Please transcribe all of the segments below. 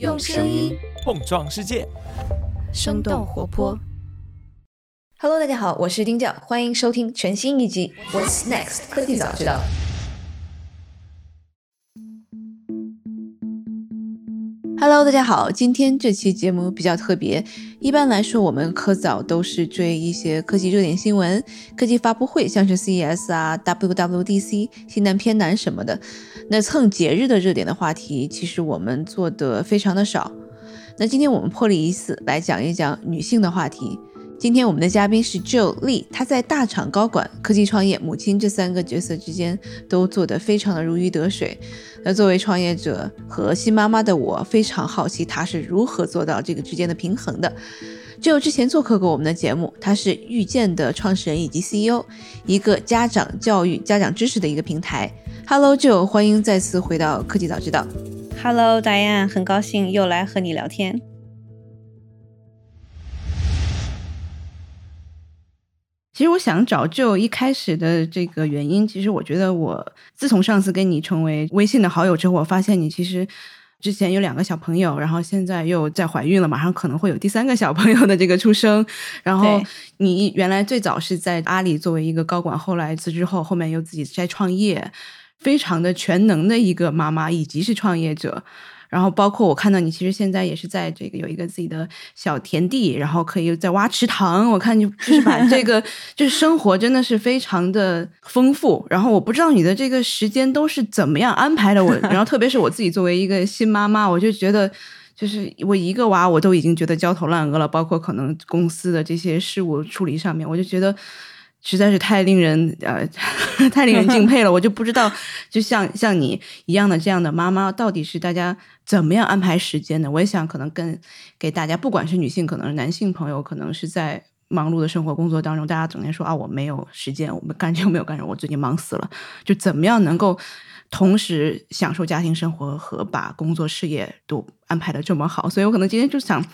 用声音碰撞世界，生动活泼。Hello，大家好，我是丁教，欢迎收听全新一集《What's Next 科技早知道》。Hello，大家好，今天这期节目比较特别。一般来说，我们科早都是追一些科技热点新闻、科技发布会，像是 CES 啊、WWDC、西南偏南什么的。那蹭节日的热点的话题，其实我们做的非常的少。那今天我们破例一次来讲一讲女性的话题。今天我们的嘉宾是 Joe Lee，她在大厂高管、科技创业、母亲这三个角色之间都做得非常的如鱼得水。那作为创业者和新妈妈的我，非常好奇她是如何做到这个之间的平衡的。Joe 之前做客过我们的节目，他是遇见的创始人以及 CEO，一个家长教育、家长知识的一个平台。Hello Joe，欢迎再次回到科技早知道。Hello Diane，很高兴又来和你聊天。其实我想找就一开始的这个原因，其实我觉得我自从上次跟你成为微信的好友之后，我发现你其实之前有两个小朋友，然后现在又在怀孕了，马上可能会有第三个小朋友的这个出生。然后你原来最早是在阿里作为一个高管，后来辞职后，后面又自己在创业，非常的全能的一个妈妈，以及是创业者。然后包括我看到你，其实现在也是在这个有一个自己的小田地，然后可以在挖池塘。我看你 就是把这个就是生活真的是非常的丰富。然后我不知道你的这个时间都是怎么样安排的。我 然后特别是我自己作为一个新妈妈，我就觉得就是我一个娃我都已经觉得焦头烂额了，包括可能公司的这些事务处理上面，我就觉得。实在是太令人呃 太令人敬佩了，我就不知道，就像像你一样的这样的妈妈，到底是大家怎么样安排时间的？我也想可能跟给大家，不管是女性，可能是男性朋友，可能是在忙碌的生活工作当中，大家整天说啊我没有时间，我们干这个没有干这个，我最近忙死了，就怎么样能够同时享受家庭生活和把工作事业都安排的这么好？所以我可能今天就想。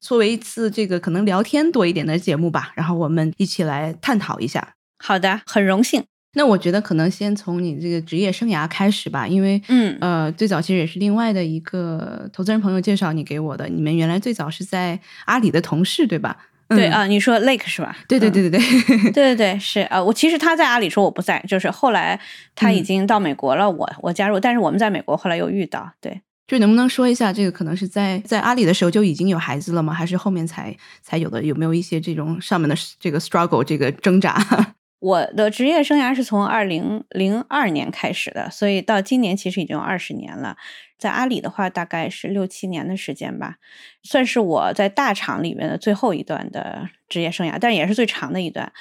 作为一次这个可能聊天多一点的节目吧，然后我们一起来探讨一下。好的，很荣幸。那我觉得可能先从你这个职业生涯开始吧，因为嗯呃，最早其实也是另外的一个投资人朋友介绍你给我的。你们原来最早是在阿里的同事，对吧？对啊、嗯，你说 Lake 是吧？对对对对对，对对 对是啊、呃。我其实他在阿里说我不在，就是后来他已经到美国了，我我加入，但是我们在美国后来又遇到，对。就能不能说一下，这个可能是在在阿里的时候就已经有孩子了吗？还是后面才才有的？有没有一些这种上面的这个 struggle 这个挣扎？我的职业生涯是从二零零二年开始的，所以到今年其实已经有二十年了。在阿里的话，大概是六七年的时间吧，算是我在大厂里面的最后一段的职业生涯，但也是最长的一段。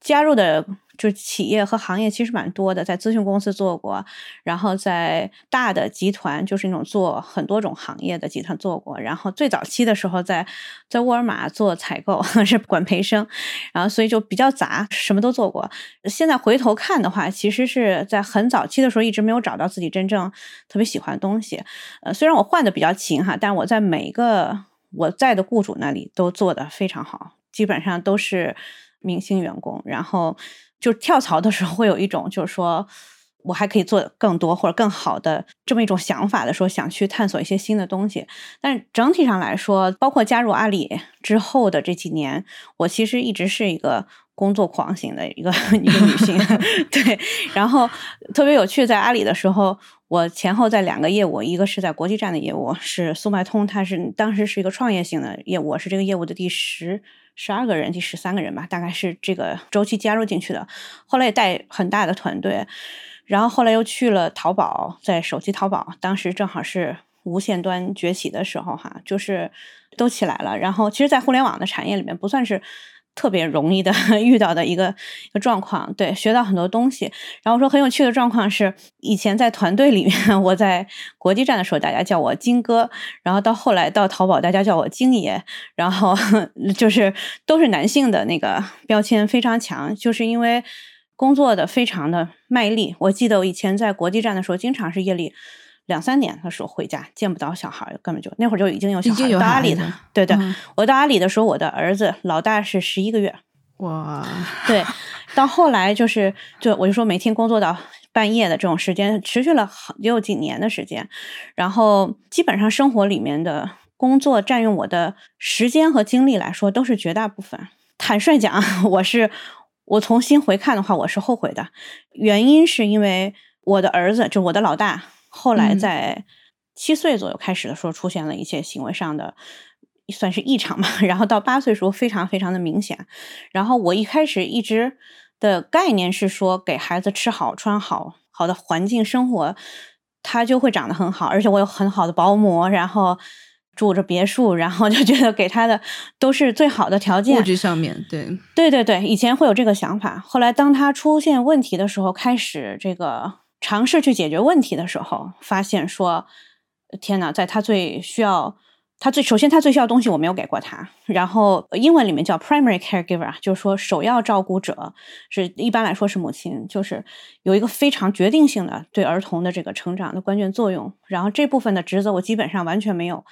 加入的就企业和行业其实蛮多的，在咨询公司做过，然后在大的集团，就是那种做很多种行业的集团做过，然后最早期的时候在在沃尔玛做采购 是管培生，然后所以就比较杂，什么都做过。现在回头看的话，其实是在很早期的时候一直没有找到自己真正特别喜欢的东西。呃，虽然我换的比较勤哈，但我在每一个我在的雇主那里都做得非常好，基本上都是。明星员工，然后就跳槽的时候会有一种就是说我还可以做更多或者更好的这么一种想法的时候，想去探索一些新的东西。但整体上来说，包括加入阿里之后的这几年，我其实一直是一个工作狂型的一个 一个女性。对，然后特别有趣，在阿里的时候，我前后在两个业务，一个是在国际站的业务，是速卖通，它是当时是一个创业型的业务，我是这个业务的第十。十二个人，第十三个人吧，大概是这个周期加入进去的。后来也带很大的团队，然后后来又去了淘宝，在手机淘宝，当时正好是无线端崛起的时候，哈，就是都起来了。然后，其实，在互联网的产业里面，不算是特别容易的 遇到的一个一个状况，对，学到很多东西。然后说很有趣的状况是，以前在团队里面，我在国际站的时候，大家叫我金哥，然后到后来到淘宝，大家叫我金爷，然后 就是都是男性的那个标签非常强，就是因为工作的非常的卖力。我记得我以前在国际站的时候，经常是夜里。两三年的时候回家见不到小孩，根本就那会儿就已经有小孩。到阿里的，对对，嗯、我到阿里的时候，我的儿子老大是十一个月。哇，对，到后来就是就我就说每天工作到半夜的这种时间，持续了也有几年的时间，然后基本上生活里面的工作占用我的时间和精力来说，都是绝大部分。坦率讲，我是我重新回看的话，我是后悔的。原因是因为我的儿子，就我的老大，后来在七岁左右开始的时候，出现了一些行为上的算是异常嘛。然后到八岁时候，非常非常的明显。然后我一开始一直的概念是说，给孩子吃好、穿好、好的环境生活，他就会长得很好，而且我有很好的保姆，然后。住着别墅，然后就觉得给他的都是最好的条件。物质上面对对对对，以前会有这个想法。后来当他出现问题的时候，开始这个尝试去解决问题的时候，发现说，天哪，在他最需要，他最首先他最需要东西我没有给过他。然后英文里面叫 primary caregiver，就是说首要照顾者，是一般来说是母亲，就是有一个非常决定性的对儿童的这个成长的关键作用。然后这部分的职责我基本上完全没有。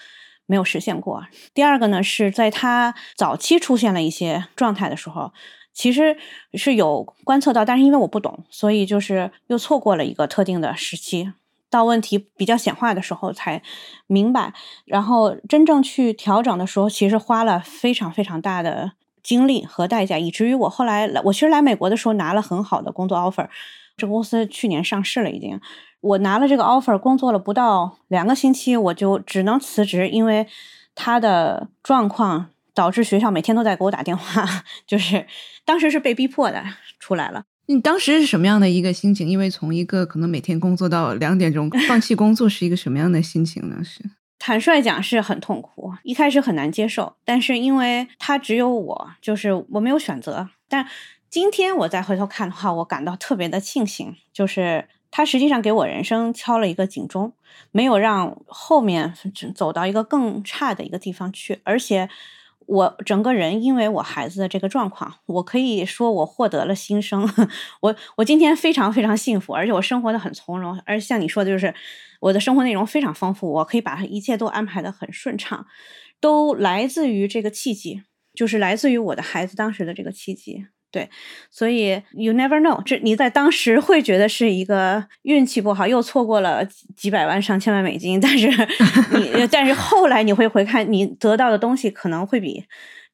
没有实现过。第二个呢，是在他早期出现了一些状态的时候，其实是有观测到，但是因为我不懂，所以就是又错过了一个特定的时期，到问题比较显化的时候才明白。然后真正去调整的时候，其实花了非常非常大的精力和代价，以至于我后来来，我其实来美国的时候拿了很好的工作 offer，这公司去年上市了已经。我拿了这个 offer，工作了不到两个星期，我就只能辞职，因为他的状况导致学校每天都在给我打电话，就是当时是被逼迫的出来了。你当时是什么样的一个心情？因为从一个可能每天工作到两点钟放弃工作是一个什么样的心情呢？是坦率讲是很痛苦，一开始很难接受，但是因为他只有我，就是我没有选择。但今天我再回头看的话，我感到特别的庆幸，就是。他实际上给我人生敲了一个警钟，没有让后面走到一个更差的一个地方去。而且我整个人因为我孩子的这个状况，我可以说我获得了新生。我我今天非常非常幸福，而且我生活的很从容。而像你说的，就是我的生活内容非常丰富，我可以把一切都安排的很顺畅，都来自于这个契机，就是来自于我的孩子当时的这个契机。对，所以 you never know，这你在当时会觉得是一个运气不好，又错过了几百万、上千万美金，但是 你，但是后来你会回看，你得到的东西可能会比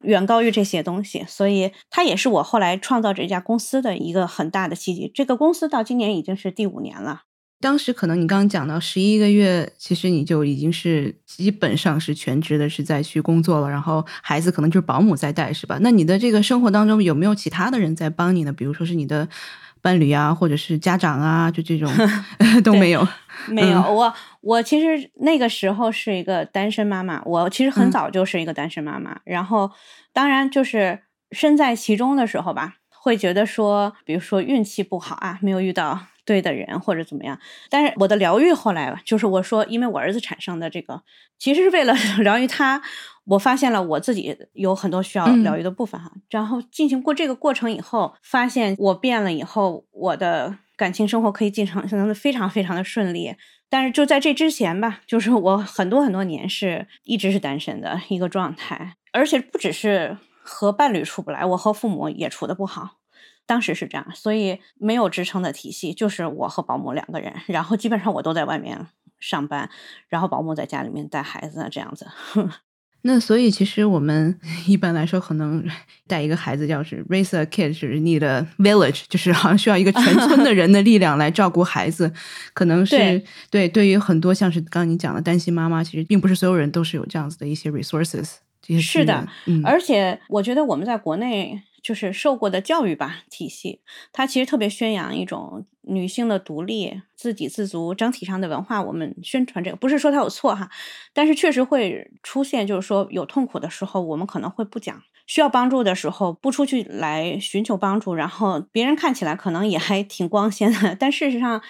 远高于这些东西，所以它也是我后来创造这家公司的一个很大的契机。这个公司到今年已经是第五年了。当时可能你刚刚讲到十一个月，其实你就已经是基本上是全职的，是在去工作了。然后孩子可能就是保姆在带，是吧？那你的这个生活当中有没有其他的人在帮你呢？比如说是你的伴侣啊，或者是家长啊，就这种 都没有。没有，我我其实那个时候是一个单身妈妈，我其实很早就是一个单身妈妈。然后当然就是身在其中的时候吧，会觉得说，比如说运气不好啊，没有遇到。对的人或者怎么样，但是我的疗愈后来就是我说，因为我儿子产生的这个，其实是为了 疗愈他，我发现了我自己有很多需要疗愈的部分哈。然后进行过这个过程以后，发现我变了以后，我的感情生活可以进程的非常非常的顺利。但是就在这之前吧，就是我很多很多年是一直是单身的一个状态，而且不只是和伴侣处不来，我和父母也处的不好。当时是这样，所以没有支撑的体系，就是我和保姆两个人，然后基本上我都在外面上班，然后保姆在家里面带孩子这样子。那所以其实我们 一般来说，可能 带一个孩子，要是 raise a kid，就是你的 village，就是好像需要一个全村的人的力量来照顾孩子，可能是对对于很多像是刚刚你讲的单亲妈妈，其实并不是所有人都是有这样子的一些 resources。是的，而且我觉得我们在国内。就是受过的教育吧，体系，它其实特别宣扬一种女性的独立、自给自足，整体上的文化，我们宣传这个，不是说它有错哈，但是确实会出现，就是说有痛苦的时候，我们可能会不讲；需要帮助的时候，不出去来寻求帮助，然后别人看起来可能也还挺光鲜的，但事实上。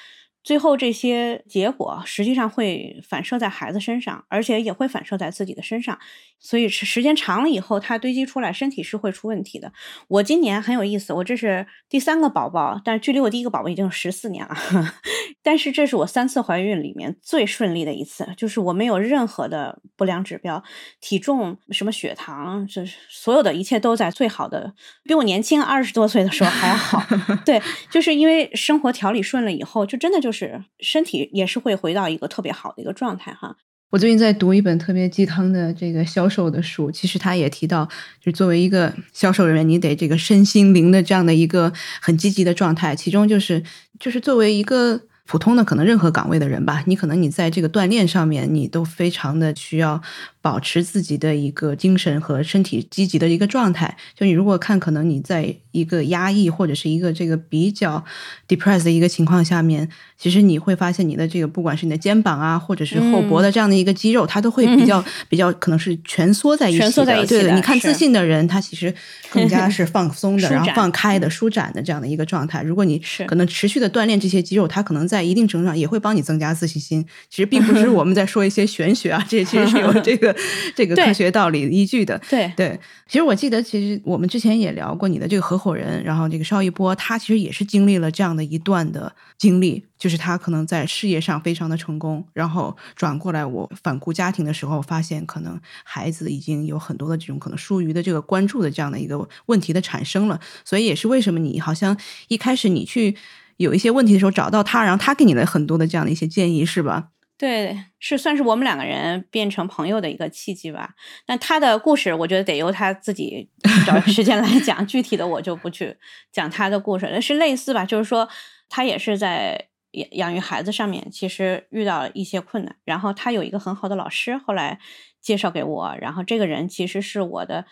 最后这些结果实际上会反射在孩子身上，而且也会反射在自己的身上，所以时间长了以后，它堆积出来，身体是会出问题的。我今年很有意思，我这是第三个宝宝，但是距离我第一个宝宝已经有十四年了。但是这是我三次怀孕里面最顺利的一次，就是我没有任何的不良指标，体重、什么血糖，这所有的一切都在最好的，比我年轻二十多岁的时候还好。对，就是因为生活调理顺了以后，就真的就是身体也是会回到一个特别好的一个状态哈。我最近在读一本特别鸡汤的这个销售的书，其实他也提到，就作为一个销售人员，你得这个身心灵的这样的一个很积极的状态，其中就是就是作为一个。普通的可能任何岗位的人吧，你可能你在这个锻炼上面，你都非常的需要保持自己的一个精神和身体积极的一个状态。就你如果看，可能你在一个压抑或者是一个这个比较 depressed 的一个情况下面，其实你会发现你的这个不管是你的肩膀啊，或者是后脖的这样的一个肌肉，它都会比较比较可能是蜷缩在一起的。对，你看自信的人，他其实 更加是放松的，然后放开的、舒展的这样的一个状态。如果你可能持续的锻炼这些肌肉，它可能在在一定程度上也会帮你增加自信心。其实并不是 我们在说一些玄学啊，这其实是有这个 这个科学道理依据的。对对，其实我记得，其实我们之前也聊过你的这个合伙人，然后这个邵一波，他其实也是经历了这样的一段的经历，就是他可能在事业上非常的成功，然后转过来我反顾家庭的时候，发现可能孩子已经有很多的这种可能疏于的这个关注的这样的一个问题的产生了。所以也是为什么你好像一开始你去。有一些问题的时候找到他，然后他给你了很多的这样的一些建议，是吧？对，是算是我们两个人变成朋友的一个契机吧。但他的故事，我觉得得由他自己 找时间来讲。具体的我就不去讲他的故事，是类似吧？就是说，他也是在养养育孩子上面，其实遇到了一些困难。然后他有一个很好的老师，后来介绍给我。然后这个人其实是我的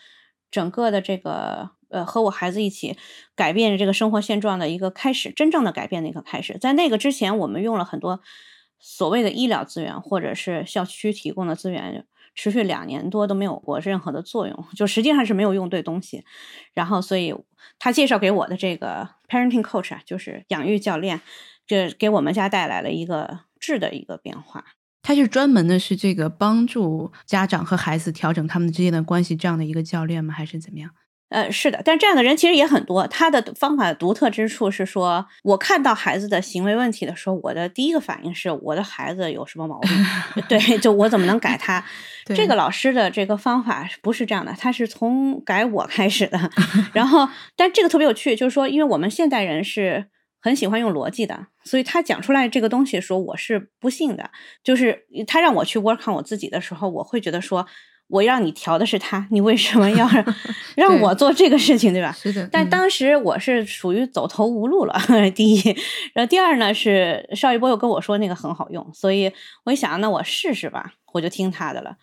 整个的这个。呃，和我孩子一起改变这个生活现状的一个开始，真正的改变的一个开始。在那个之前，我们用了很多所谓的医疗资源，或者是校区提供的资源，持续两年多都没有过任何的作用，就实际上是没有用对东西。然后，所以他介绍给我的这个 parenting coach 啊，就是养育教练，这给我们家带来了一个质的一个变化。他是专门的是这个帮助家长和孩子调整他们之间的关系这样的一个教练吗？还是怎么样？呃，是的，但这样的人其实也很多。他的方法独特之处是说，我看到孩子的行为问题的时候，我的第一个反应是我的孩子有什么毛病？对，就我怎么能改他？这个老师的这个方法不是这样的，他是从改我开始的。然后，但这个特别有趣，就是说，因为我们现代人是很喜欢用逻辑的，所以他讲出来这个东西说我是不信的。就是他让我去 work on 我自己的时候，我会觉得说。我让你调的是他，你为什么要让 我做这个事情，对吧？是的。但当时我是属于走投无路了。第一，然后第二呢是邵一波又跟我说那个很好用，所以我一想，那我试试吧，我就听他的了。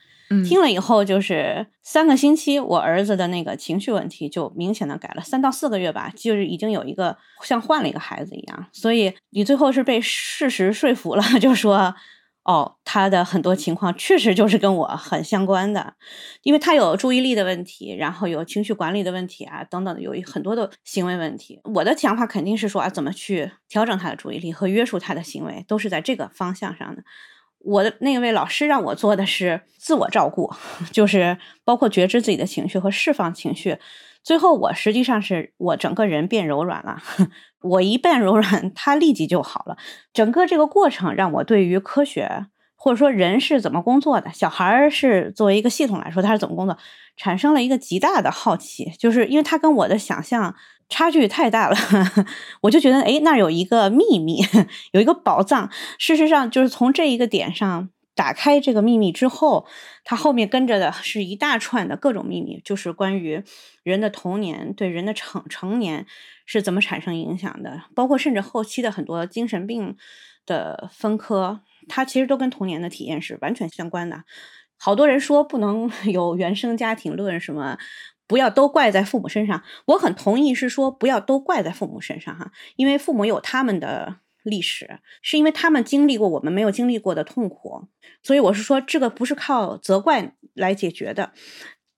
听了以后，就是三个星期，我儿子的那个情绪问题就明显的改了。三到四个月吧，就是已经有一个像换了一个孩子一样。所以你最后是被事实说服了，就说。哦，他的很多情况确实就是跟我很相关的，因为他有注意力的问题，然后有情绪管理的问题啊，等等，有很多的行为问题。我的想法肯定是说啊，怎么去调整他的注意力和约束他的行为，都是在这个方向上的。我的那位老师让我做的是自我照顾，就是包括觉知自己的情绪和释放情绪。最后，我实际上是我整个人变柔软了。我一变柔软，他立即就好了。整个这个过程让我对于科学或者说人是怎么工作的，小孩是作为一个系统来说他是怎么工作，产生了一个极大的好奇。就是因为他跟我的想象差距太大了，我就觉得哎，那有一个秘密，有一个宝藏。事实上，就是从这一个点上打开这个秘密之后，它后面跟着的是一大串的各种秘密，就是关于人的童年对人的成成年。是怎么产生影响的？包括甚至后期的很多精神病的分科，它其实都跟童年的体验是完全相关的。好多人说不能 有原生家庭论，什么不要都怪在父母身上。我很同意，是说不要都怪在父母身上哈，因为父母有他们的历史，是因为他们经历过我们没有经历过的痛苦，所以我是说这个不是靠责怪来解决的。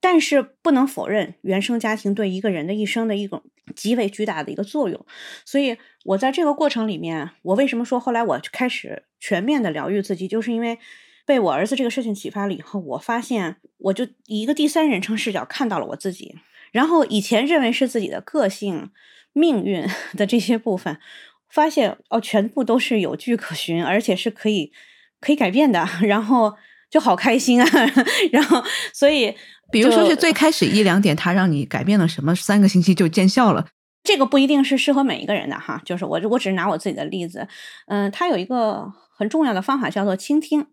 但是不能否认，原生家庭对一个人的一生的一种极为巨大的一个作用。所以，我在这个过程里面，我为什么说后来我开始全面的疗愈自己，就是因为被我儿子这个事情启发了以后，我发现我就以一个第三人称视角看到了我自己。然后以前认为是自己的个性、命运 的这些部分，发现哦，全部都是有据可循，而且是可以可以改变的，然后就好开心啊！然后所以，比如说是最开始一两点，他让你改变了什么，三个星期就见效了。这个不一定是适合每一个人的哈，就是我我只是拿我自己的例子，嗯，他有一个很重要的方法叫做倾听。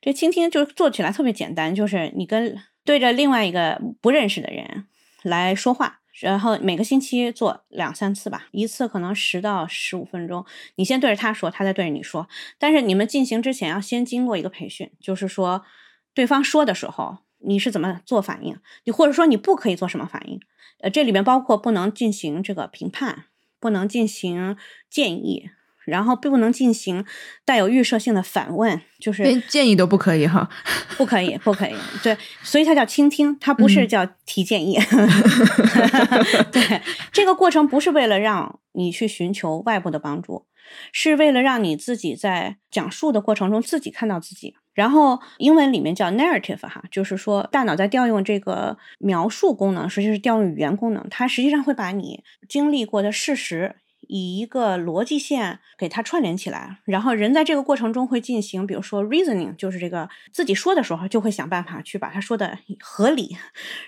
这倾听就是做起来特别简单，就是你跟对着另外一个不认识的人来说话。然后每个星期做两三次吧，一次可能十到十五分钟。你先对着他说，他再对着你说。但是你们进行之前要先经过一个培训，就是说对方说的时候你是怎么做反应，你或者说你不可以做什么反应。呃，这里面包括不能进行这个评判，不能进行建议。然后并不能进行带有预设性的反问，就是连建议都不可以哈，不可以，不可以。对，所以它叫倾听，它不是叫提建议。对，这个过程不是为了让你去寻求外部的帮助，是为了让你自己在讲述的过程中自己看到自己。然后英文里面叫 narrative 哈，就是说大脑在调用这个描述功能，实际是调用语言功能，它实际上会把你经历过的事实。以一个逻辑线给它串联起来，然后人在这个过程中会进行，比如说 reasoning，就是这个自己说的时候就会想办法去把它说的合理。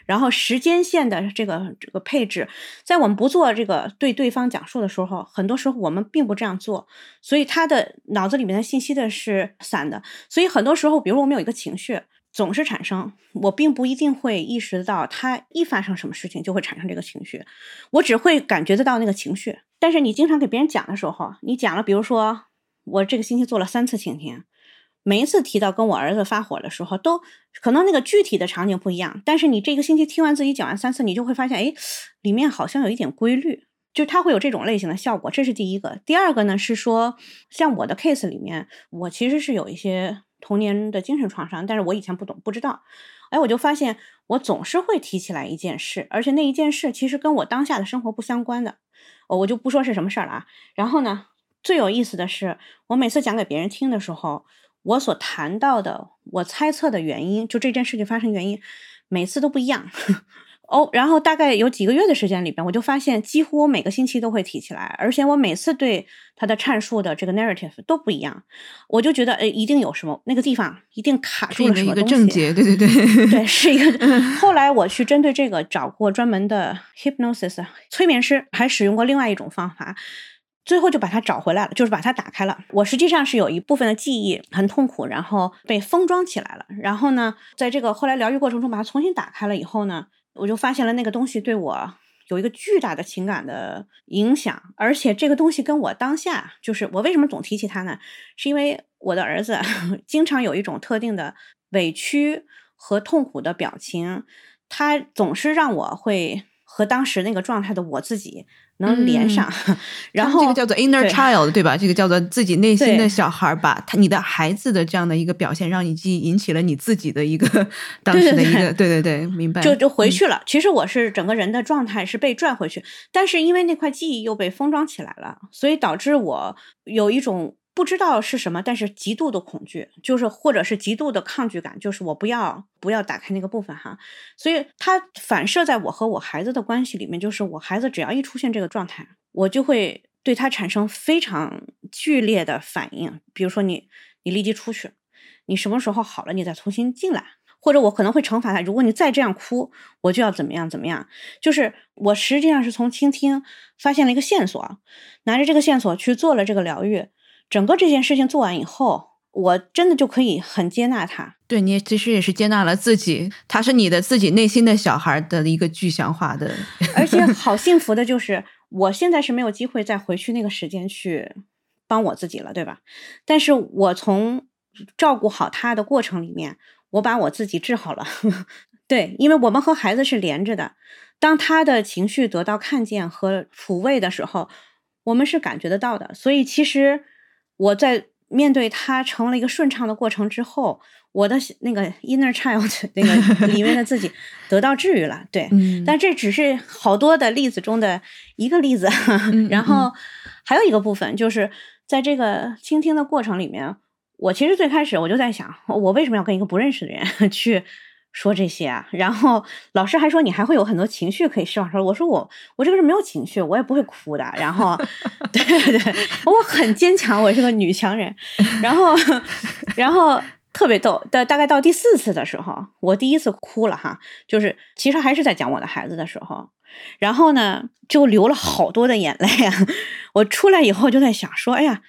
然后时间线的这个这个配置，在我们不做这个对对方讲述的时候，很多时候我们并不这样做，所以他的脑子里面的信息的是散的。所以很多时候，比如我们有一个情绪。总是产生，我并不一定会意识到，它一发生什么事情就会产生这个情绪，我只会感觉得到那个情绪。但是你经常给别人讲的时候，你讲了，比如说我这个星期做了三次倾听，每一次提到跟我儿子发火的时候，都可能那个具体的场景不一样，但是你这个星期听完自己讲完三次，你就会发现，哎，里面好像有一点规律，就它会有这种类型的效果。这是第一个。第二个呢是说，像我的 case 里面，我其实是有一些。童年的精神创伤，但是我以前不懂不知道，哎，我就发现我总是会提起来一件事，而且那一件事其实跟我当下的生活不相关的，我就不说是什么事儿了啊。然后呢，最有意思的是，我每次讲给别人听的时候，我所谈到的，我猜测的原因，就这件事情发生原因，每次都不一样。哦，然后大概有几个月的时间里边，我就发现几乎我每个星期都会提起来，而且我每次对他的阐述的这个 narrative 都不一样，我就觉得，呃，一定有什么那个地方一定卡住了什么东西。对对对 对，是一个。后来我去针对这个找过专门的 hypnosis 催眠师，还使用过另外一种方法，最后就把它找回来了，就是把它打开了。我实际上是有一部分的记忆很痛苦，然后被封装起来了。然后呢，在这个后来疗愈过程中，把它重新打开了以后呢。我就发现了那个东西对我有一个巨大的情感的影响，而且这个东西跟我当下就是我为什么总提起它呢？是因为我的儿子 经常有一种特定的委屈和痛苦的表情，他总是让我会和当时那个状态的我自己。能连上，然后这个叫做 inner child，对吧？这个叫做自己内心的小孩，把他你的孩子的这样的一个表现，让你记引起了你自己的一个当时的一个，对对对，明白？就就回去了。其实我是整个人的状态是被拽回去，但是因为那块记忆又被封装起来了，所以导致我有一种。不知道是什么，但是极度的恐惧，就是或者是极度的抗拒感，就是我不要不要打开那个部分哈，所以它反射在我和我孩子的关系里面，就是我孩子只要一出现这个状态，我就会对他产生非常剧烈的反应。比如说你你立即出去，你什么时候好了你再重新进来，或者我可能会惩罚他，如果你再这样哭，我就要怎么样怎么样。就是我实际上是从倾听发现了一个线索，拿着这个线索去做了这个疗愈。整个这件事情做完以后，我真的就可以很接纳他。对你其实也是接纳了自己，他是你的自己内心的小孩的一个具象化的。而且 好幸福的就是，我现在是没有机会再回去那个时间去帮我自己了，对吧？但是我从照顾好他的过程里面，我把我自己治好了。对，因为我们和孩子是连着的，当他的情绪得到看见和抚慰的时候，我们是感觉得到的。所以其实。我在面对他成为了一个顺畅的过程之后，我的那个 inner child 那个 里面的自己得到治愈了。对，但这只是好多的例子中的一个例子。然后还有一个部分，就是在这个倾听的过程里面，我其实最开始我就在想，我为什么要跟一个不认识的人 去说这些啊，然后老师还说你还会有很多情绪可以释放出来。我说我我这个人没有情绪，我也不会哭的。然后，对对，我很坚强，我是个女强人。然后，然后特别逗，大大概到第四次的时候，我第一次哭了哈，就是其实还是在讲我的孩子的时候。然后呢，就流了好多的眼泪啊！我出来以后就在想说，哎呀，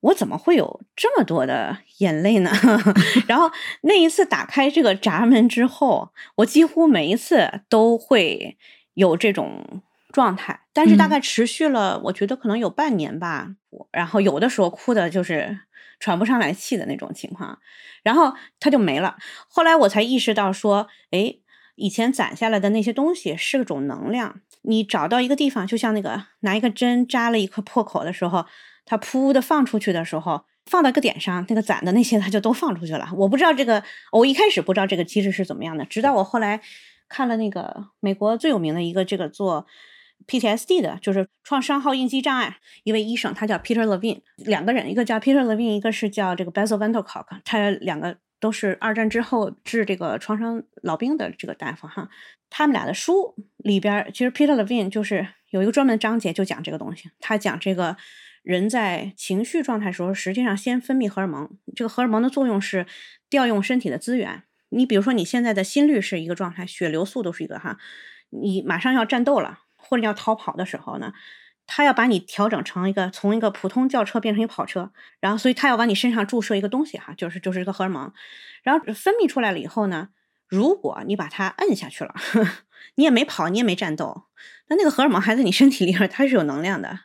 我怎么会有这么多的眼泪呢？然后那一次打开这个闸门之后，我几乎每一次都会有这种状态，但是大概持续了，我觉得可能有半年吧。然后有的时候哭的就是喘不上来气的那种情况，然后它就没了。后来我才意识到说，哎。以前攒下来的那些东西是种能量，你找到一个地方，就像那个拿一个针扎了一颗破口的时候，它噗的放出去的时候，放到一个点上，那个攒的那些它就都放出去了。我不知道这个，我一开始不知道这个机制是怎么样的，直到我后来看了那个美国最有名的一个这个做 PTSD 的，就是创伤后应激障碍一位医生，他叫 Peter Levine，两个人，一个叫 Peter Levine，一个是叫这个 Bessel v a n d e r k o k 他两个。都是二战之后治这个创伤老兵的这个大夫哈，他们俩的书里边，其实 Peter Levine 就是有一个专门章节就讲这个东西。他讲这个人在情绪状态时候，实际上先分泌荷尔蒙，这个荷尔蒙的作用是调用身体的资源。你比如说你现在的心率是一个状态，血流速度是一个哈，你马上要战斗了或者要逃跑的时候呢？他要把你调整成一个从一个普通轿车变成一个跑车，然后所以他要往你身上注射一个东西哈，就是就是一个荷尔蒙，然后分泌出来了以后呢，如果你把它摁下去了，你也没跑，你也没战斗，那那个荷尔蒙还在你身体里边，它是有能量的，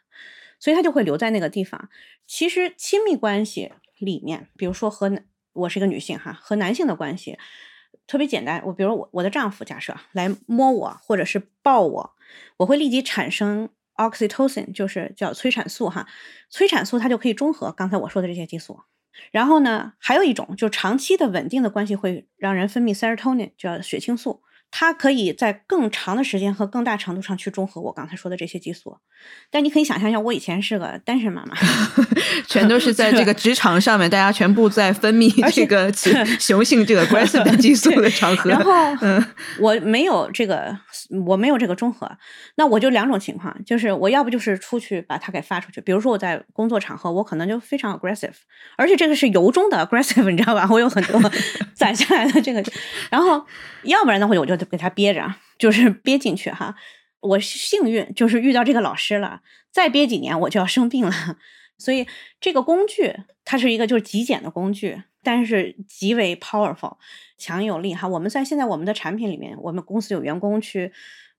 所以它就会留在那个地方。其实亲密关系里面，比如说和我是一个女性哈，和男性的关系特别简单，我比如我我的丈夫假设来摸我或者是抱我，我会立即产生。oxytocin 就是叫催产素哈，催产素它就可以中和刚才我说的这些激素。然后呢，还有一种就是长期的稳定的关系会让人分泌 serotonin，叫血清素。它可以在更长的时间和更大程度上去中和我刚才说的这些激素，但你可以想象一下，我以前是个单身妈妈，全都是在这个职场上面，大家全部在分泌这个 雄性这个 g r a s s 激素的场合，然后嗯 我没有这个，我没有这个中和，那我就两种情况，就是我要不就是出去把它给发出去，比如说我在工作场合，我可能就非常 aggressive，而且这个是由衷的 aggressive，你知道吧？我有很多攒下来的这个，然后要不然的话，我就。给他憋着，就是 憋进去哈。我幸运就是遇到这个老师了，再憋几年我就要生病了。所以这个工具它是一个就是极简的工具，但是极为 powerful 强有力哈。我们在现在我们的产品里面，我们公司有员工去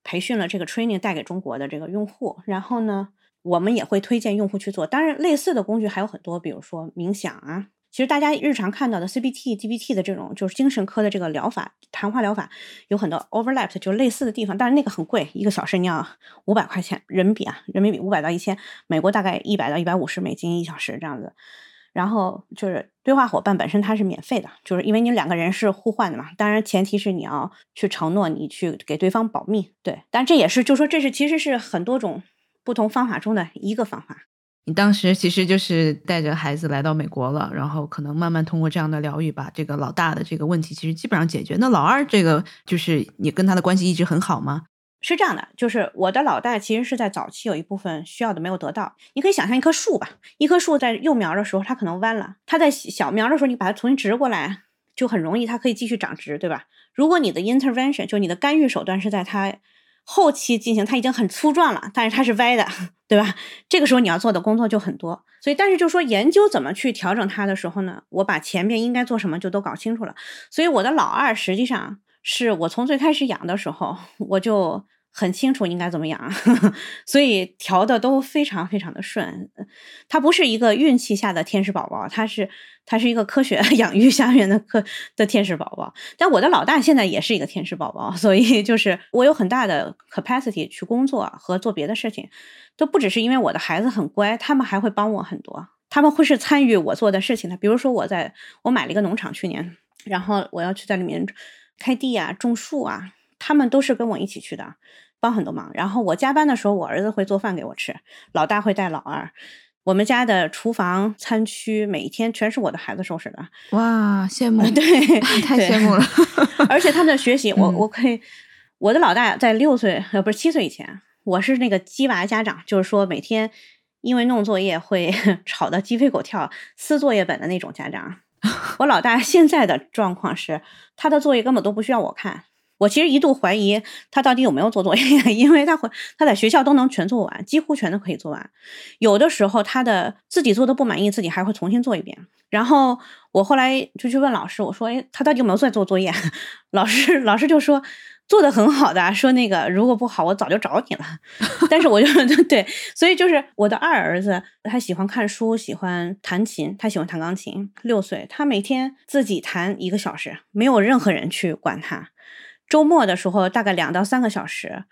培训了这个 training 带给中国的这个用户，然后呢，我们也会推荐用户去做。当然，类似的工具还有很多，比如说冥想啊。其实大家日常看到的 CBT、GPT 的这种就是精神科的这个疗法，谈话疗法有很多 overlap，就类似的地方，但是那个很贵，一个小时你要五百块钱人民币啊，人民币五百到一千，美国大概一百到一百五十美金一小时这样子。然后就是对话伙伴本身它是免费的，就是因为你两个人是互换的嘛，当然前提是你要去承诺你去给对方保密，对。但这也是就说这是其实是很多种不同方法中的一个方法。你当时其实就是带着孩子来到美国了，然后可能慢慢通过这样的疗愈，把这个老大的这个问题其实基本上解决。那老二这个就是你跟他的关系一直很好吗？是这样的，就是我的老大其实是在早期有一部分需要的没有得到。你可以想象一棵树吧，一棵树在幼苗的时候它可能弯了，它在小苗的时候你把它重新植过来就很容易，它可以继续长直，对吧？如果你的 intervention 就你的干预手段是在它。后期进行，它已经很粗壮了，但是它是歪的，对吧？这个时候你要做的工作就很多。所以，但是就说研究怎么去调整它的时候呢，我把前面应该做什么就都搞清楚了。所以我的老二实际上是我从最开始养的时候 我就。很清楚应该怎么养，所以调的都非常非常的顺。它不是一个运气下的天使宝宝，它是它是一个科学 养育下面的科的天使宝宝。但我的老大现在也是一个天使宝宝，所以 就是我有很大的 capacity 去工作和做别的事情，都不只是因为我的孩子很乖，他们还会帮我很多，他们会是参与我做的事情的。比如说我在我买了一个农场去年，然后我要去在里面开地啊、种树啊，他们都是跟我一起去的。帮很多忙，然后我加班的时候，我儿子会做饭给我吃，老大会带老二，我们家的厨房、餐区每一天全是我的孩子收拾的。哇，羡慕！对，太羡慕了。而且他们的学习，我嗯我可以，我的老大在六岁呃不是七岁以前，我是那个鸡娃家长，就是说每天因为弄作业会吵得鸡飞狗跳、撕作业本的那种家长。我老大现在的状况是，他的作业根本都不需要我看。我其实一度怀疑他到底有没有做作业，因为他回他在学校都能全做完，几乎全都可以做完。有的时候他的自己做的不满意，自己还会重新做一遍。然后我后来就去问老师，我说：“哎，他到底有没有在做作业？” 老师老师就说做的很好的，说那个如果不好，我早就找你了。但是我就 对，所以就是我的二儿子，他喜欢看书，喜欢弹琴，他喜欢弹钢琴。六岁，他每天自己弹一个小时，没有任何人去管他。周末的时候大概两到三个小时，